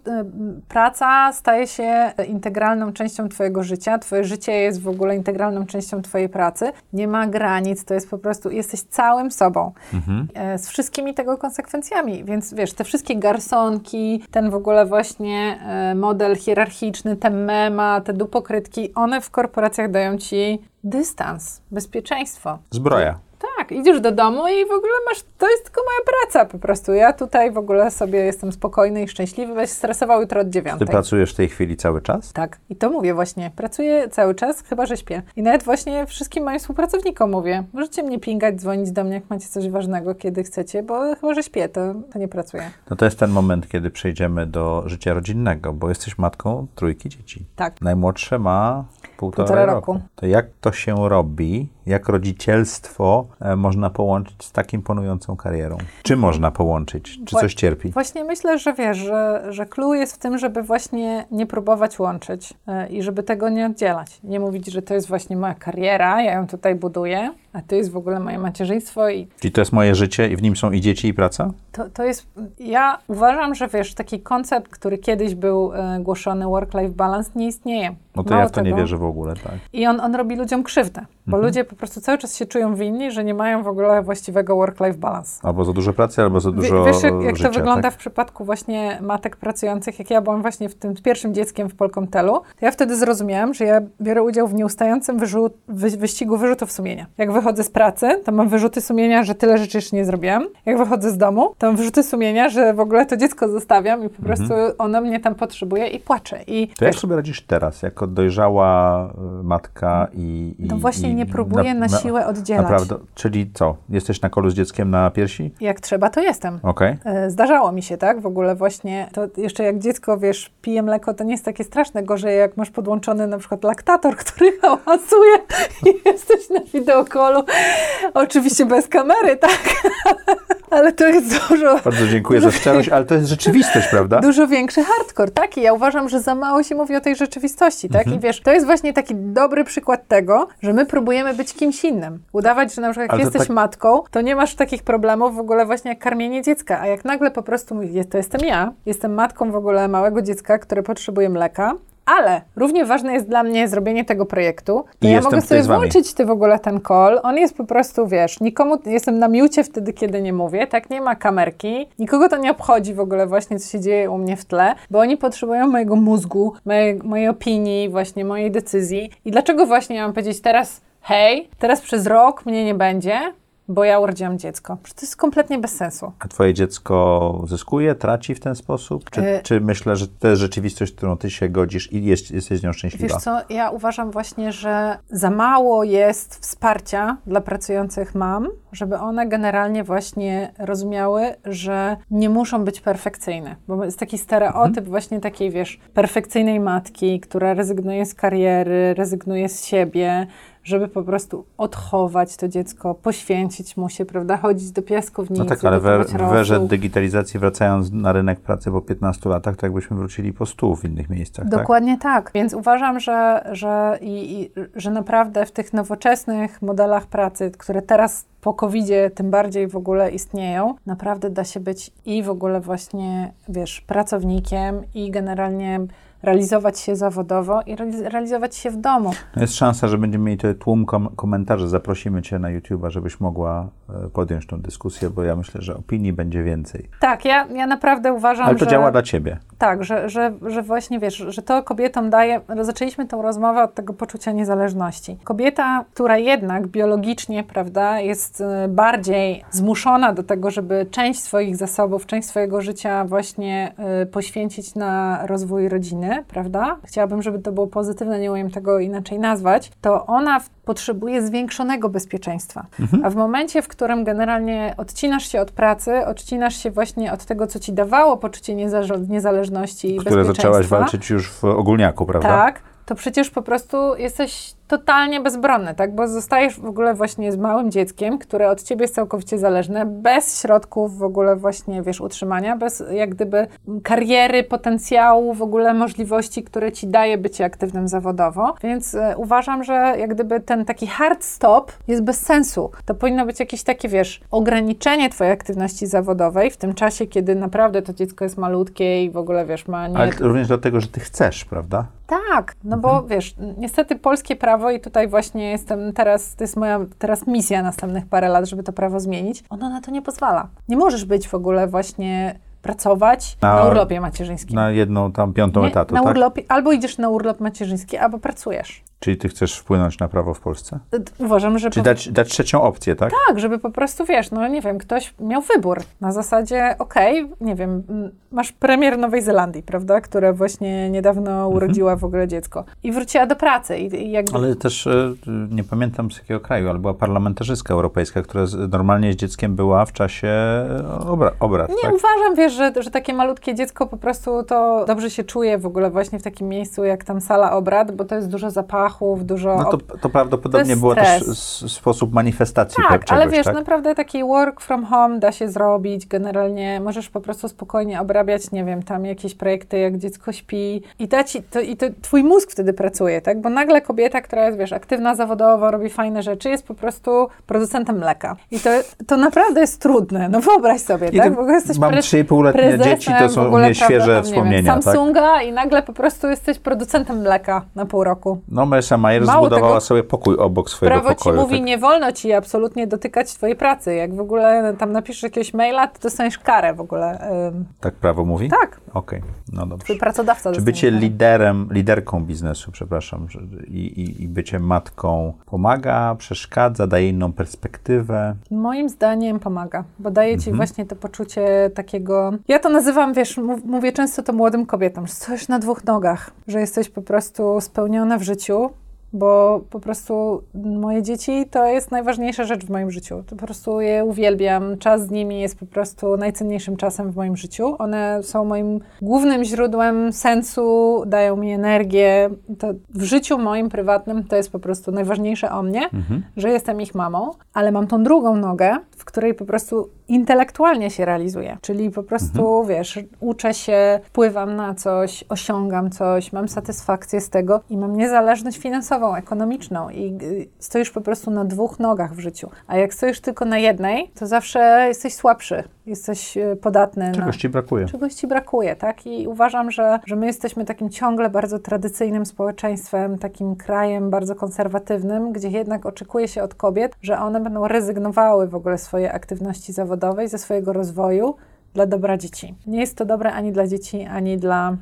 Speaker 3: praca staje się integralną częścią Twojego życia. Twoje życie jest w ogóle integralną częścią Twojej pracy. Nie ma granic, to jest po prostu, jesteś całym sobą.
Speaker 1: Mhm.
Speaker 3: E, Z wszystkimi tego konsekwencjami. Więc wiesz, te wszystkie garsonki, ten w ogóle właśnie model hierarchiczny, te mema, te dupokrytki, one w korporacjach dają Ci dystans, bezpieczeństwo.
Speaker 1: Zbroja.
Speaker 3: Tak, idziesz do domu i w ogóle masz, to jest tylko moja praca po prostu. Ja tutaj w ogóle sobie jestem spokojny i szczęśliwy, będę się stresował jutro od
Speaker 1: Ty
Speaker 3: dziewiątej.
Speaker 1: pracujesz w tej chwili cały czas?
Speaker 3: Tak, i to mówię właśnie. Pracuję cały czas, chyba że śpię. I nawet właśnie wszystkim moim współpracownikom mówię, możecie mnie pingać, dzwonić do mnie, jak macie coś ważnego, kiedy chcecie, bo chyba że śpię, to, to nie pracuję.
Speaker 1: No to jest ten moment, kiedy przejdziemy do życia rodzinnego, bo jesteś matką trójki dzieci.
Speaker 3: Tak.
Speaker 1: Najmłodsze ma półtora,
Speaker 3: Półtora
Speaker 1: roku.
Speaker 3: roku.
Speaker 1: To jak to się robi? Jak rodzicielstwo e, można połączyć z tak imponującą karierą? Czy można połączyć? Czy coś cierpi?
Speaker 3: Właśnie myślę, że wiesz, że, że clue jest w tym, żeby właśnie nie próbować łączyć e, i żeby tego nie oddzielać. Nie mówić, że to jest właśnie moja kariera, ja ją tutaj buduję, a to jest w ogóle moje macierzyństwo i
Speaker 1: Czyli to jest moje życie i w nim są i dzieci, i praca?
Speaker 3: to, to jest, ja uważam, że wiesz, taki koncept, który kiedyś był e, głoszony, work-life balance, nie istnieje.
Speaker 1: No to
Speaker 3: Mało
Speaker 1: ja w to nie
Speaker 3: tego.
Speaker 1: wierzę w ogóle, tak.
Speaker 3: I on, on robi ludziom krzywdę, bo
Speaker 1: Mhm.
Speaker 3: ludzie po prostu cały czas się czują winni, że nie mają w ogóle właściwego work-life balance.
Speaker 1: Albo za dużo pracy, albo za dużo
Speaker 3: Wiesz, jak, jak
Speaker 1: życia,
Speaker 3: to wygląda
Speaker 1: tak?
Speaker 3: w przypadku właśnie matek pracujących, jak ja byłam właśnie w tym pierwszym dzieckiem w Polkomtelu, to ja wtedy zrozumiałam, że ja biorę udział w nieustającym wyrzut, wy, wyścigu wyrzutów sumienia. Jak wychodzę z pracy, to mam wyrzuty sumienia, że tyle rzeczy jeszcze nie zrobiłam. Jak wychodzę z domu, to mam wyrzuty sumienia, że w ogóle to dziecko zostawiam i po prostu ono mnie tam potrzebuje i płaczę. I
Speaker 1: Mhm. To jak
Speaker 3: wiesz,
Speaker 1: sobie radzisz teraz, jako dojrzała y, matka i... i
Speaker 3: no właśnie
Speaker 1: i
Speaker 3: nie próbuję na, siłę oddzielać.
Speaker 1: Naprawdę, czyli co? Jesteś na kolu z dzieckiem na piersi?
Speaker 3: Jak trzeba, to jestem.
Speaker 1: Okej.
Speaker 3: E, Zdarzało mi się, tak? W ogóle właśnie, to jeszcze jak dziecko, wiesz, pije mleko, to nie jest takie straszne. Gorzej jak masz podłączony na przykład laktator, który hałasuje i jesteś na wideokolu. Oczywiście bez kamery, tak? Ale to jest dużo,
Speaker 1: Bardzo dziękuję za szczerość, ale to jest rzeczywistość, prawda?
Speaker 3: dużo większy hardcore, tak? I ja uważam, że za mało się mówi o tej rzeczywistości, tak?
Speaker 1: Mhm.
Speaker 3: I wiesz, to jest właśnie taki dobry przykład tego, że my próbujemy być kimś innym. Udawać, że na przykład jak jesteś
Speaker 1: tak-
Speaker 3: matką, to nie masz takich problemów w ogóle właśnie jak karmienie dziecka, a jak nagle po prostu mówisz, "Je- to jestem ja, jestem matką w ogóle małego dziecka, które potrzebuje mleka, Ale równie ważne jest dla mnie zrobienie tego projektu.
Speaker 1: I
Speaker 3: ja mogę sobie włączyć ty w ogóle ten call. On jest po prostu, wiesz, nikomu, jestem na miucie wtedy, kiedy nie mówię, tak, nie ma kamerki. Nikogo to nie obchodzi w ogóle właśnie, co się dzieje u mnie w tle, bo oni potrzebują mojego mózgu, mojej, mojej opinii, właśnie mojej decyzji. I dlaczego właśnie ja mam powiedzieć teraz, hej, teraz przez rok mnie nie będzie, bo ja urodziłam dziecko. Przecież to jest kompletnie bez sensu.
Speaker 1: A twoje dziecko zyskuje, traci w ten sposób? Czy,
Speaker 3: Y-
Speaker 1: czy myślę, że to jest rzeczywistość, którą ty się godzisz i jest, jesteś z nią szczęśliwa?
Speaker 3: Wiesz co, ja uważam właśnie, że za mało jest wsparcia dla pracujących mam, żeby one generalnie właśnie rozumiały, że nie muszą być perfekcyjne. Bo jest taki stereotyp właśnie takiej, wiesz, perfekcyjnej matki, która rezygnuje z kariery, rezygnuje z siebie, żeby po prostu odchować to dziecko, poświęcić mu się, prawda, chodzić do piaskownicy,
Speaker 1: No tak, ale we, w erze digitalizacji wracając na rynek pracy po 15 latach, to jakbyśmy wrócili po 100 w innych miejscach, tak?
Speaker 3: Dokładnie tak. Więc uważam, że, że, i, i, że naprawdę w tych nowoczesnych modelach pracy, które teraz po covid tym bardziej w ogóle istnieją, naprawdę da się być i w ogóle właśnie, wiesz, pracownikiem i generalnie realizować się zawodowo i realiz- realizować się w domu.
Speaker 1: No jest szansa, że będziemy mieli tutaj tłum kom- komentarzy. Zaprosimy cię na YouTube'a, żebyś mogła e, podjąć tą dyskusję, bo ja myślę, że opinii będzie więcej.
Speaker 3: Tak, ja, ja naprawdę uważam,
Speaker 1: Ale to
Speaker 3: że...
Speaker 1: działa dla ciebie.
Speaker 3: Tak, że, że, że właśnie wiesz, że to kobietom daje. Zaczęliśmy tę rozmowę od tego poczucia niezależności. Kobieta, która jednak biologicznie, prawda, jest y, bardziej zmuszona do tego, żeby część swoich zasobów, część swojego życia właśnie y, poświęcić na rozwój rodziny, prawda? Chciałabym, żeby to było pozytywne, nie umiem tego inaczej nazwać, to ona w, potrzebuje zwiększonego bezpieczeństwa. A w momencie, w którym generalnie odcinasz się od pracy, odcinasz się właśnie od tego, co ci dawało poczucie niezależ- niezależności i
Speaker 1: które
Speaker 3: bezpieczeństwa.
Speaker 1: zaczęłaś walczyć już w ogólniaku, prawda?
Speaker 3: Tak, to przecież po prostu jesteś totalnie bezbronny, tak? Bo zostajesz w ogóle właśnie z małym dzieckiem, które od ciebie jest całkowicie zależne, bez środków w ogóle właśnie, wiesz, utrzymania, bez jak gdyby kariery, potencjału, w ogóle możliwości, które ci daje bycie aktywnym zawodowo. Więc e, uważam, że jak gdyby ten taki hard stop jest bez sensu. To powinno być jakieś takie, wiesz, ograniczenie twojej aktywności zawodowej w tym czasie, kiedy naprawdę to dziecko jest malutkie i w ogóle, wiesz, ma nie...
Speaker 1: Ale również dlatego, że ty chcesz, prawda?
Speaker 3: Tak, no bo wiesz, niestety polskie prawo i tutaj właśnie jestem teraz, to jest moja teraz misja następnych parę lat, żeby to prawo zmienić, ono na to nie pozwala. Nie możesz być w ogóle właśnie pracować na,
Speaker 1: Na-
Speaker 3: urlopie macierzyńskim.
Speaker 1: Na jedną tam piątą
Speaker 3: Nie?
Speaker 1: etatu,
Speaker 3: na
Speaker 1: tak?
Speaker 3: urlopie, albo idziesz na urlop macierzyński, albo pracujesz.
Speaker 1: Czyli ty chcesz wpłynąć na prawo w Polsce?
Speaker 3: Uważam, że
Speaker 1: Czyli dać, dać trzecią opcję, tak?
Speaker 3: tak, żeby po prostu, wiesz, no nie wiem, ktoś miał wybór na zasadzie, okej, nie wiem, masz premier Nowej Zelandii, prawda, która właśnie niedawno
Speaker 1: Mhm.
Speaker 3: urodziła w ogóle dziecko i wróciła do pracy i, i jakby
Speaker 1: Ale też e, nie pamiętam z jakiego kraju, ale była parlamentarzystka europejska, która normalnie z dzieckiem była w czasie e, obra, obrad,
Speaker 3: Nie
Speaker 1: tak?
Speaker 3: uważam, wiesz, że, że takie malutkie dziecko po prostu to dobrze się czuje w ogóle właśnie w takim miejscu jak tam sala obrad, bo to jest dużo zapachów, dużo...
Speaker 1: No to, to prawdopodobnie
Speaker 3: To
Speaker 1: było też sposób manifestacji
Speaker 3: tak,
Speaker 1: czegoś,
Speaker 3: ale wiesz,
Speaker 1: tak?
Speaker 3: naprawdę taki work from home da się zrobić. Generalnie możesz po prostu spokojnie obrabiać, nie wiem, tam jakieś projekty, jak dziecko śpi i, da ci, to, i to twój mózg wtedy pracuje, tak? Bo nagle kobieta, która jest, wiesz, aktywna zawodowo, robi fajne rzeczy, jest po prostu producentem mleka. I to, to naprawdę jest trudne. No wyobraź sobie,
Speaker 1: I
Speaker 3: tak? W ogóle jesteś
Speaker 1: mam
Speaker 3: pre-
Speaker 1: 3,5-letnie
Speaker 3: prezesem
Speaker 1: dzieci, to są u mnie
Speaker 3: prawda,
Speaker 1: świeże
Speaker 3: tam, nie
Speaker 1: wspomnienia,
Speaker 3: wiem,
Speaker 1: tak?
Speaker 3: Samsunga i nagle po prostu jesteś producentem mleka na pół roku.
Speaker 1: No, Marissa Mayer
Speaker 3: Mało
Speaker 1: zbudowała
Speaker 3: tego,
Speaker 1: sobie pokój obok swojego
Speaker 3: Prawo
Speaker 1: pokoju.
Speaker 3: ci mówi,
Speaker 1: tak?
Speaker 3: nie wolno ci absolutnie dotykać twojej pracy. Jak w ogóle tam napiszesz jakiegoś maila, to dostaniesz karę w ogóle.
Speaker 1: Tak prawo mówi?
Speaker 3: tak,
Speaker 1: Okej, no dobrze.
Speaker 3: twój pracodawca
Speaker 1: Czy bycie
Speaker 3: karę.
Speaker 1: liderem, liderką biznesu, przepraszam, i, i, i bycie matką pomaga, przeszkadza, daje inną perspektywę?
Speaker 3: Moim zdaniem pomaga, bo daje
Speaker 1: Mhm.
Speaker 3: ci właśnie to poczucie takiego. Ja to nazywam, wiesz, mów, mówię często to młodym kobietom, że stoisz na dwóch nogach, że jesteś po prostu spełniona w życiu. Bo po prostu moje dzieci to jest najważniejsza rzecz w moim życiu. To po prostu je uwielbiam. Czas z nimi jest po prostu najcenniejszym czasem w moim życiu. One są moim głównym źródłem sensu, dają mi energię. To w życiu moim prywatnym to jest po prostu najważniejsze o mnie, że jestem ich mamą, ale mam tą drugą nogę, w której po prostu intelektualnie się realizuję. Czyli po prostu, mhm. wiesz, uczę się, wpływam na coś, osiągam coś, mam satysfakcję z tego i mam niezależność finansową, ekonomiczną i y, stoisz po prostu na dwóch nogach w życiu. A jak stoisz tylko na jednej, to zawsze jesteś słabszy, jesteś y, podatny.
Speaker 1: Czegoś
Speaker 3: na...
Speaker 1: ci brakuje.
Speaker 3: Czegoś ci brakuje, tak? I uważam, że, że my jesteśmy takim ciągle bardzo tradycyjnym społeczeństwem, takim krajem bardzo konserwatywnym, gdzie jednak oczekuje się od kobiet, że one będą rezygnowały w ogóle swojej aktywności zawodowej, ze swojego rozwoju dla dobra dzieci. Nie jest to dobre ani dla dzieci, ani dla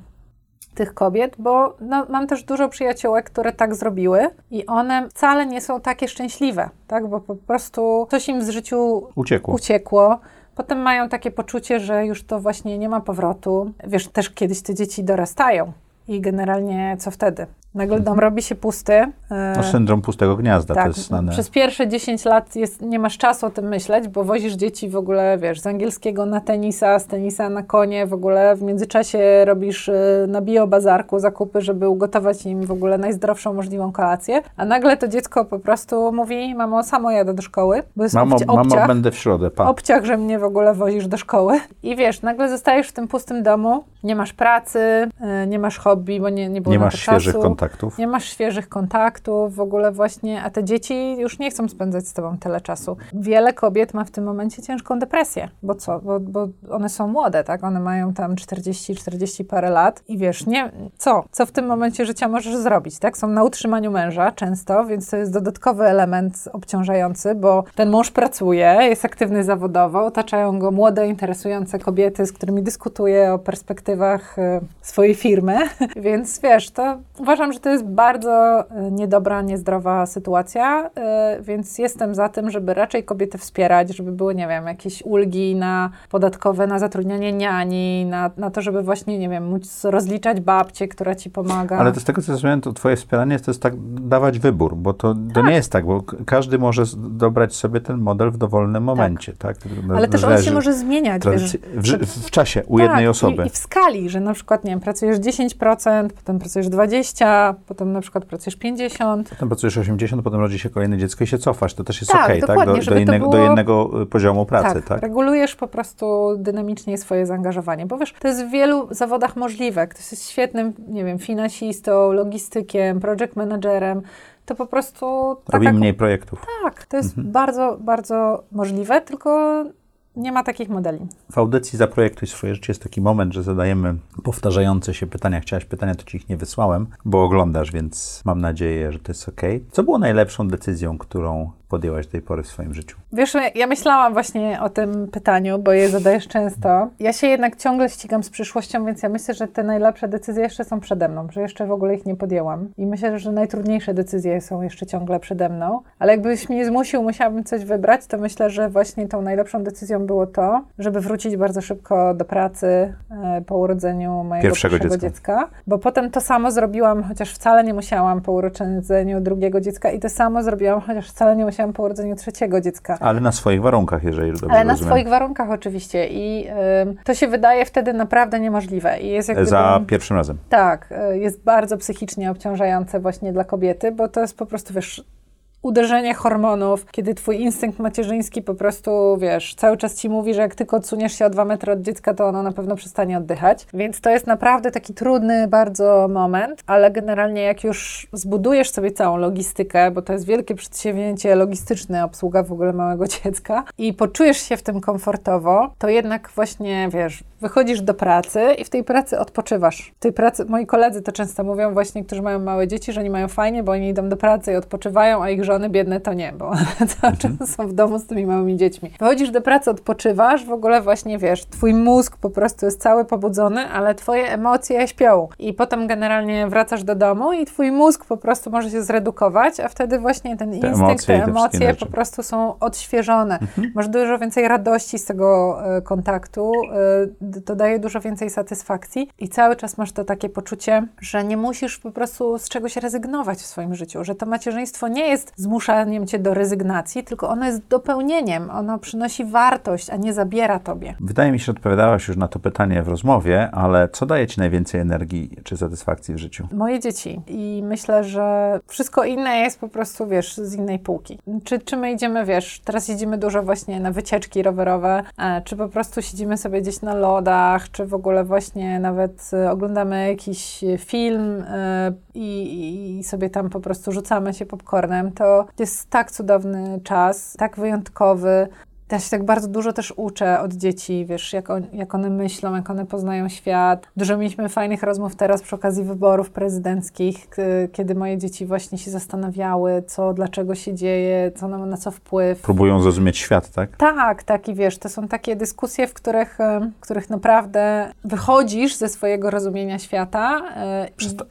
Speaker 3: tych kobiet, bo no, mam też dużo przyjaciółek, które tak zrobiły i one wcale nie są takie szczęśliwe, tak? Bo po prostu coś im z życiu
Speaker 1: uciekło.
Speaker 3: uciekło. Potem mają takie poczucie, że już to właśnie nie ma powrotu. Wiesz, też kiedyś te dzieci dorastają i generalnie co wtedy? Nagle dom robi się pusty.
Speaker 1: E, no, syndrom pustego gniazda
Speaker 3: tak,
Speaker 1: to jest znane.
Speaker 3: Przez pierwsze 10 lat jest, nie masz czasu o tym myśleć, bo wozisz dzieci w ogóle, wiesz, z angielskiego na tenisa, z tenisa na konie, w ogóle w międzyczasie robisz e, na biobazarku zakupy, żeby ugotować im w ogóle najzdrowszą możliwą kolację, a nagle to dziecko po prostu mówi, mamo, samo jadę do szkoły, bo jest
Speaker 1: mamo,
Speaker 3: obciach,
Speaker 1: mamo, będę w środę, pa.
Speaker 3: Obciach, że mnie w ogóle wozisz do szkoły. I wiesz, nagle zostajesz w tym pustym domu, nie masz pracy, e, nie masz hobby, bo nie, nie było
Speaker 1: Nie
Speaker 3: na
Speaker 1: masz
Speaker 3: to czasu.
Speaker 1: kontaktów.
Speaker 3: Nie masz świeżych kontaktów, w ogóle właśnie, a te dzieci już nie chcą spędzać z tobą tyle czasu. Wiele kobiet ma w tym momencie ciężką depresję, bo co? Bo, bo one są młode, tak? One mają tam 40, 40 parę lat i wiesz, nie, co? Co w tym momencie życia możesz zrobić, tak? Są na utrzymaniu męża często, więc to jest dodatkowy element obciążający, bo ten mąż pracuje, jest aktywny zawodowo, otaczają go młode, interesujące kobiety, z którymi dyskutuje o perspektywach y, swojej firmy, więc wiesz, to uważam, że to jest bardzo e, niedobra, niezdrowa sytuacja, e, więc jestem za tym, żeby raczej kobiety wspierać, żeby były, nie wiem, jakieś ulgi na podatkowe, na zatrudnianie niani, na, na to, żeby właśnie, nie wiem, móc rozliczać babcię, która ci pomaga.
Speaker 1: Ale to z tego, co zrozumiałem, to twoje wspieranie to jest tak dawać wybór, bo to, to tak. nie jest tak, bo każdy może dobrać sobie ten model w dowolnym momencie, tak? tak?
Speaker 3: Ale też on się może zmieniać, wiesz,
Speaker 1: w, w, czasie, u tak, jednej osoby.
Speaker 3: I, I w skali, że na przykład, nie wiem, pracujesz 10%, potem pracujesz 20%, potem na przykład pracujesz 50.
Speaker 1: Potem pracujesz 80, potem rodzi się kolejne dziecko i się cofasz. To też jest tak, okej, okay, tak? Do, do, innego, było... do jednego y, poziomu pracy, tak, tak?
Speaker 3: Regulujesz po prostu dynamicznie swoje zaangażowanie, bo wiesz, to jest w wielu zawodach możliwe. Ktoś jest świetnym, nie wiem, finansistą, logistykiem, project managerem, to po prostu...
Speaker 1: Robi mniej projektów.
Speaker 3: Tak, to jest mhm. bardzo, bardzo możliwe, tylko nie ma takich modeli.
Speaker 1: W audycji Zaprojektuj swoje życie jest taki moment, że zadajemy powtarzające się pytania. Chciałaś pytania, to ci ich nie wysłałem, bo oglądasz, więc mam nadzieję, że to jest ok. Co było najlepszą decyzją, którą podjęłaś do tej pory w swoim życiu?
Speaker 3: Wiesz, ja myślałam właśnie o tym pytaniu, bo je zadajesz często. Ja się jednak ciągle ścigam z przyszłością, więc ja myślę, że te najlepsze decyzje jeszcze są przede mną, że jeszcze w ogóle ich nie podjęłam. I myślę, że najtrudniejsze decyzje są jeszcze ciągle przede mną. Ale jakbyś mnie zmusił, musiałabym coś wybrać, to myślę, że właśnie tą najlepszą decyzją było to, żeby wrócić bardzo szybko do pracy e, po urodzeniu mojego pierwszego dziecka. dziecka. Bo potem to samo zrobiłam, chociaż wcale nie musiałam po urodzeniu drugiego dziecka i to samo zrobiłam, chociaż wcale nie musiałam po urodzeniu trzeciego dziecka.
Speaker 1: Ale na swoich warunkach, jeżeli dobrze
Speaker 3: Ale na
Speaker 1: rozumiem.
Speaker 3: swoich warunkach oczywiście i y, to się wydaje wtedy naprawdę niemożliwe. I jest
Speaker 1: Za pierwszym razem.
Speaker 3: Tak, y, jest bardzo psychicznie obciążające właśnie dla kobiety, bo to jest po prostu, wiesz, uderzenie hormonów, kiedy twój instynkt macierzyński po prostu, wiesz, cały czas ci mówi, że jak tylko odsuniesz się o dwa metry od dziecka, to ono na pewno przestanie oddychać. Więc to jest naprawdę taki trudny bardzo moment, ale generalnie jak już zbudujesz sobie całą logistykę, bo to jest wielkie przedsięwzięcie logistyczne, obsługa w ogóle małego dziecka i poczujesz się w tym komfortowo, to jednak właśnie, wiesz, wychodzisz do pracy i w tej pracy odpoczywasz. W tej pracy, moi koledzy to często mówią właśnie, którzy mają małe dzieci, że oni mają fajnie, bo oni idą do pracy i odpoczywają, a ich żony biedne to nie, bo cały czas mhm. są w domu z tymi małymi dziećmi. Wychodzisz do pracy, odpoczywasz, w ogóle właśnie wiesz, twój mózg po prostu jest cały pobudzony, ale twoje emocje śpią. I potem generalnie wracasz do domu i twój mózg po prostu może się zredukować, a wtedy właśnie ten te instynkt, emocje te emocje po prostu są odświeżone. Mhm. Masz dużo więcej radości z tego y, kontaktu, y, to daje dużo więcej satysfakcji i cały czas masz to takie poczucie, że nie musisz po prostu z czegoś rezygnować w swoim życiu, że to macierzyństwo nie jest zmuszaniem cię do rezygnacji, tylko ono jest dopełnieniem, ono przynosi wartość, a nie zabiera tobie.
Speaker 1: Wydaje mi się, że odpowiadałaś już na to pytanie w rozmowie, ale co daje ci najwięcej energii czy satysfakcji w życiu?
Speaker 3: Moje dzieci. I myślę, że wszystko inne jest po prostu, wiesz, z innej półki. Czy, czy my idziemy, wiesz, teraz jedziemy dużo właśnie na wycieczki rowerowe, e, czy po prostu siedzimy sobie gdzieś na lodach, czy w ogóle właśnie nawet e, oglądamy jakiś film e, i, i sobie tam po prostu rzucamy się popcornem, to jest tak cudowny czas, tak wyjątkowy. Ja się tak bardzo dużo też uczę od dzieci, wiesz, jak, on, jak one myślą, jak one poznają świat. Dużo mieliśmy fajnych rozmów teraz przy okazji wyborów prezydenckich, kiedy moje dzieci właśnie się zastanawiały, co, dlaczego się dzieje, co na, na co wpływ.
Speaker 1: Próbują zrozumieć świat, tak?
Speaker 3: Tak, tak i wiesz, to są takie dyskusje, w których, em, w których naprawdę wychodzisz ze swojego rozumienia świata. e,
Speaker 1: Przesta-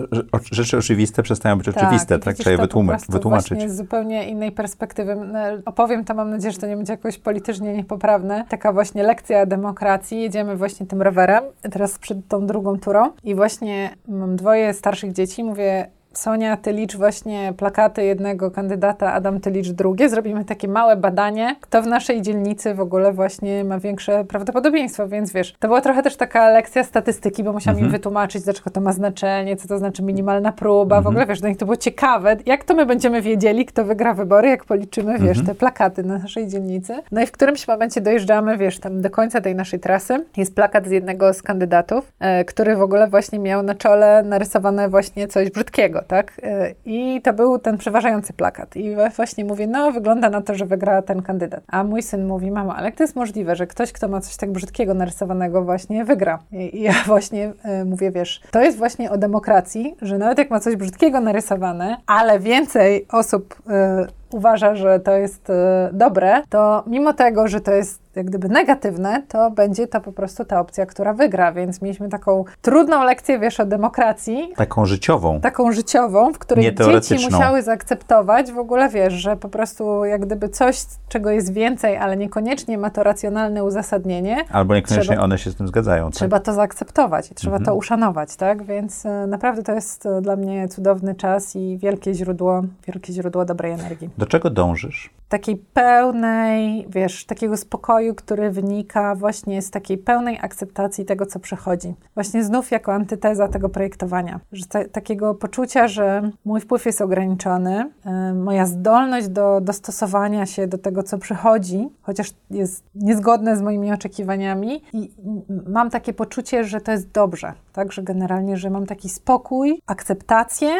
Speaker 1: rzeczy oczywiste przestają być
Speaker 3: tak,
Speaker 1: oczywiste, tak? Trzeba je wytłumaczyć.
Speaker 3: Właśnie z zupełnie innej perspektywy. No, Opowiem to, mam nadzieję, że to nie będzie jakoś politycznie niepoprawne. Taka właśnie lekcja demokracji. Jedziemy właśnie tym rowerem, teraz przed tą drugą turą i właśnie mam dwoje starszych dzieci, mówię Sonia, ty licz właśnie plakaty jednego kandydata, Adam, ty licz drugie. Zrobimy takie małe badanie, kto w naszej dzielnicy w ogóle właśnie ma większe prawdopodobieństwo, więc wiesz, to była trochę też taka lekcja statystyki, bo musiałam im wytłumaczyć, dlaczego to ma znaczenie, co to znaczy minimalna próba, w ogóle wiesz, dla nich to było ciekawe, jak to my będziemy wiedzieli, kto wygra wybory, jak policzymy, wiesz, te plakaty na naszej dzielnicy. No i w którymś momencie dojeżdżamy, wiesz, tam do końca tej naszej trasy. Jest plakat z jednego z kandydatów, e, który w ogóle właśnie miał na czole narysowane właśnie coś brzydkiego, tak? E, I to był ten przeważający plakat. I właśnie mówię, no wygląda na to, że wygra ten kandydat. A mój syn mówi, mamo, ale jak to jest możliwe, że ktoś, kto ma coś tak brzydkiego narysowanego właśnie wygra? I, i ja właśnie e, mówię, wiesz, to jest właśnie o demokracji, że nawet jak ma coś brzydkiego narysowane, ale więcej osób e, uważa, że to jest e, dobre, to mimo tego, że to jest jak gdyby negatywne, to będzie to po prostu ta opcja, która wygra. Więc mieliśmy taką trudną lekcję, wiesz, o demokracji,
Speaker 1: Taką życiową.
Speaker 3: taką życiową, w której dzieci musiały zaakceptować w ogóle, wiesz, że po prostu jak gdyby coś, czego jest więcej, ale niekoniecznie ma to racjonalne uzasadnienie,
Speaker 1: Albo niekoniecznie
Speaker 3: Trzeba-
Speaker 1: one się z tym zgadzają, tak?
Speaker 3: trzeba to zaakceptować i trzeba
Speaker 1: Mhm.
Speaker 3: to uszanować, tak? Więc e, naprawdę to jest e, dla mnie cudowny czas i wielkie źródło, wielkie źródło dobrej energii.
Speaker 1: Do czego dążysz?
Speaker 3: Takiej pełnej, wiesz, takiego spokoju, który wynika właśnie z takiej pełnej akceptacji tego, co przychodzi. Właśnie znów jako antyteza tego projektowania. Że ta, takiego poczucia, że mój wpływ jest ograniczony, e, moja zdolność do dostosowania się do tego, co przychodzi, chociaż jest niezgodne z moimi oczekiwaniami i mam takie poczucie, że to jest dobrze, tak? Że generalnie, że mam taki spokój, akceptację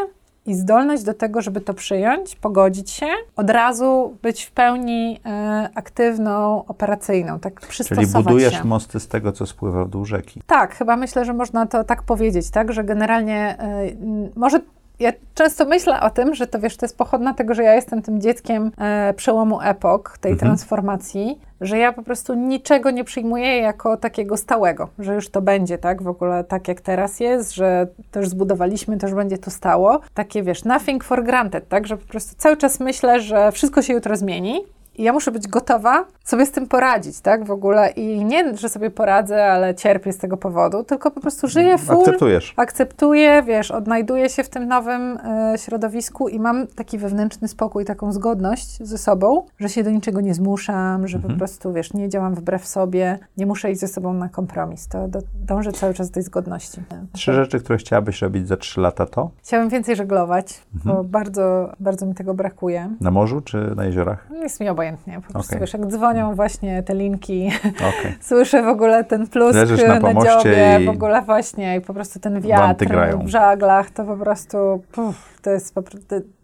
Speaker 3: i zdolność do tego, żeby to przyjąć, pogodzić się, od razu być w pełni e, aktywną, operacyjną, tak
Speaker 1: Czyli
Speaker 3: przystosować
Speaker 1: budujesz
Speaker 3: się.
Speaker 1: mosty z tego, co spływa w dół rzeki.
Speaker 3: Tak, chyba myślę, że można to tak powiedzieć, tak, że generalnie y, m, może ja często myślę o tym, że to wiesz, to jest pochodna tego, że ja jestem tym dzieckiem e, przełomu epok, tej
Speaker 1: Mhm.
Speaker 3: transformacji, że ja po prostu niczego nie przyjmuję jako takiego stałego, że już to będzie, tak, w ogóle tak jak teraz jest, że to już zbudowaliśmy, to już będzie tu stało. Takie wiesz, nothing for granted, tak, że po prostu cały czas myślę, że wszystko się jutro zmieni. I ja muszę być gotowa sobie z tym poradzić, tak, w ogóle. I nie, że sobie poradzę, ale cierpię z tego powodu, tylko po prostu żyję full,
Speaker 1: Akceptujesz.
Speaker 3: akceptuję, wiesz, odnajduję się w tym nowym e, środowisku i mam taki wewnętrzny spokój, taką zgodność ze sobą, że się do niczego nie zmuszam, że
Speaker 1: Mhm.
Speaker 3: po prostu, wiesz, nie działam wbrew sobie, nie muszę iść ze sobą na kompromis. To do, dążę cały czas do tej zgodności.
Speaker 1: Trzy rzeczy, które chciałabyś robić za trzy lata to?
Speaker 3: Chciałabym więcej żeglować,
Speaker 1: Mhm.
Speaker 3: bo bardzo, bardzo mi tego brakuje.
Speaker 1: Na morzu czy na jeziorach?
Speaker 3: Jest mi obojętnie. Po prostu,
Speaker 1: Okej.
Speaker 3: wiesz, jak dzwonią właśnie te linki,
Speaker 1: Okej.
Speaker 3: słyszę w ogóle ten plusk
Speaker 1: Leżysz na
Speaker 3: na, dziobie,
Speaker 1: i-
Speaker 3: w ogóle właśnie i po prostu ten wiatr w żaglach, to po prostu puf, to jest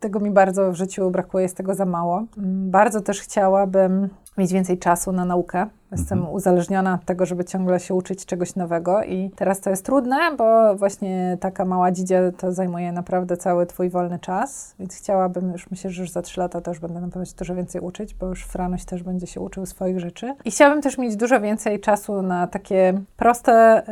Speaker 3: tego mi bardzo w życiu brakuje, jest tego za mało. Mm, Bardzo też chciałabym mieć więcej czasu na naukę. Jestem
Speaker 1: Mhm.
Speaker 3: uzależniona od tego, żeby ciągle się uczyć czegoś nowego i teraz to jest trudne, bo właśnie taka mała dzidzia to zajmuje naprawdę cały twój wolny czas, więc chciałabym, już myślę, że już za trzy lata już będę na pewno się dużo więcej uczyć, bo już Franuś też będzie się uczył swoich rzeczy. I chciałabym też mieć dużo więcej czasu na takie proste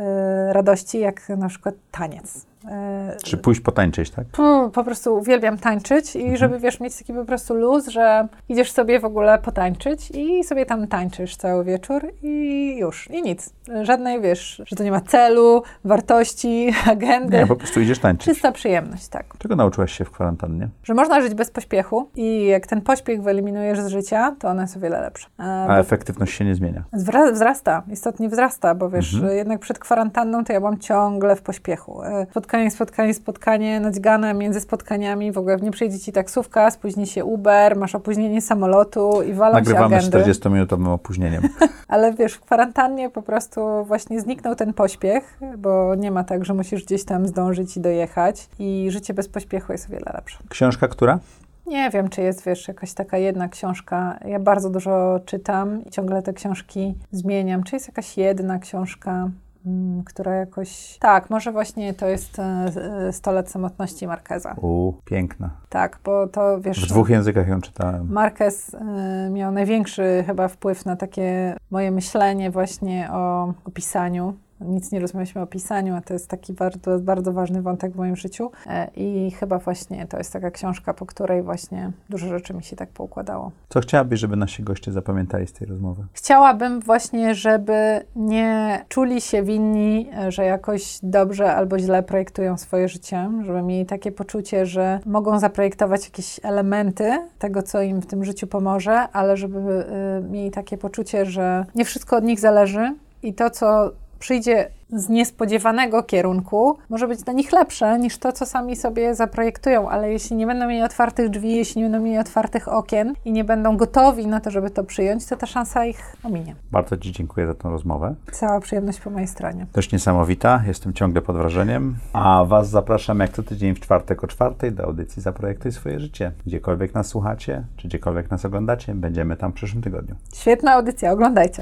Speaker 3: y, radości, jak na przykład taniec. E,
Speaker 1: Czy pójść potańczyć, tak?
Speaker 3: po, po prostu uwielbiam tańczyć i
Speaker 1: Mhm.
Speaker 3: żeby, wiesz, mieć taki po prostu luz, że idziesz sobie w ogóle potańczyć i sobie tam tańczysz cały wieczór i już, i nic. Żadnej, wiesz, że to nie ma celu, wartości, agendy.
Speaker 1: Nie, po prostu idziesz tańczyć.
Speaker 3: Czysta przyjemność, tak.
Speaker 1: Czego nauczyłaś się w kwarantannie?
Speaker 3: Że można żyć bez pośpiechu i jak ten pośpiech wyeliminujesz z życia, to ono jest o wiele lepsze.
Speaker 1: A
Speaker 3: bo
Speaker 1: efektywność się nie zmienia.
Speaker 3: Wzra- wzrasta, istotnie wzrasta, bo wiesz,
Speaker 1: Mhm.
Speaker 3: jednak przed kwarantanną to ja byłam ciągle w pośpiechu. E, Spotkanie, spotkanie, spotkanie, nadźgane między spotkaniami, w ogóle nie przyjdzie ci taksówka, spóźni się Uber, masz opóźnienie samolotu i walą się
Speaker 1: Nagrywamy z
Speaker 3: agendy.
Speaker 1: 40-minutowym opóźnieniem.
Speaker 3: Ale wiesz, w kwarantannie po prostu właśnie zniknął ten pośpiech, bo nie ma tak, że musisz gdzieś tam zdążyć i dojechać i życie bez pośpiechu jest o wiele lepsze.
Speaker 1: Książka która?
Speaker 3: Nie wiem, czy jest, wiesz, jakaś taka jedna książka. Ja bardzo dużo czytam i ciągle te książki zmieniam. Czy jest jakaś jedna książka, która jakoś... Tak, może właśnie to jest e, e, 100 lat samotności Marqueza.
Speaker 1: U, piękna.
Speaker 3: Tak, bo to,
Speaker 1: W
Speaker 3: wiesz...
Speaker 1: dwóch językach ją czytałem.
Speaker 3: Marquez e, miał największy chyba wpływ na takie moje myślenie właśnie o, o pisaniu. Nic nie rozumieliśmy o pisaniu, a to jest taki bardzo, bardzo ważny wątek w moim życiu. E, I chyba właśnie to jest taka książka, po której właśnie dużo rzeczy mi się tak poukładało.
Speaker 1: Co chciałabyś, żeby nasi goście zapamiętali z tej rozmowy?
Speaker 3: Chciałabym właśnie, żeby nie czuli się winni, e, że jakoś dobrze albo źle projektują swoje życie, żeby mieli takie poczucie, że mogą zaprojektować jakieś elementy tego, co im w tym życiu pomoże, ale żeby y, mieli takie poczucie, że nie wszystko od nich zależy i to, co przyjdzie z niespodziewanego kierunku, może być dla nich lepsze niż to, co sami sobie zaprojektują, ale jeśli nie będą mieli otwartych drzwi, jeśli nie będą mieli otwartych okien i nie będą gotowi na to, żeby to przyjąć, to ta szansa ich ominie.
Speaker 1: Bardzo Ci dziękuję za tę rozmowę.
Speaker 3: Cała przyjemność po mojej stronie.
Speaker 1: Dość niesamowita, jestem ciągle pod wrażeniem. A Was zapraszam jak co tydzień w czwartek o czwartej do audycji Zaprojektuj swoje życie. Gdziekolwiek nas słuchacie, czy gdziekolwiek nas oglądacie, będziemy tam w przyszłym tygodniu.
Speaker 3: Świetna audycja, oglądajcie.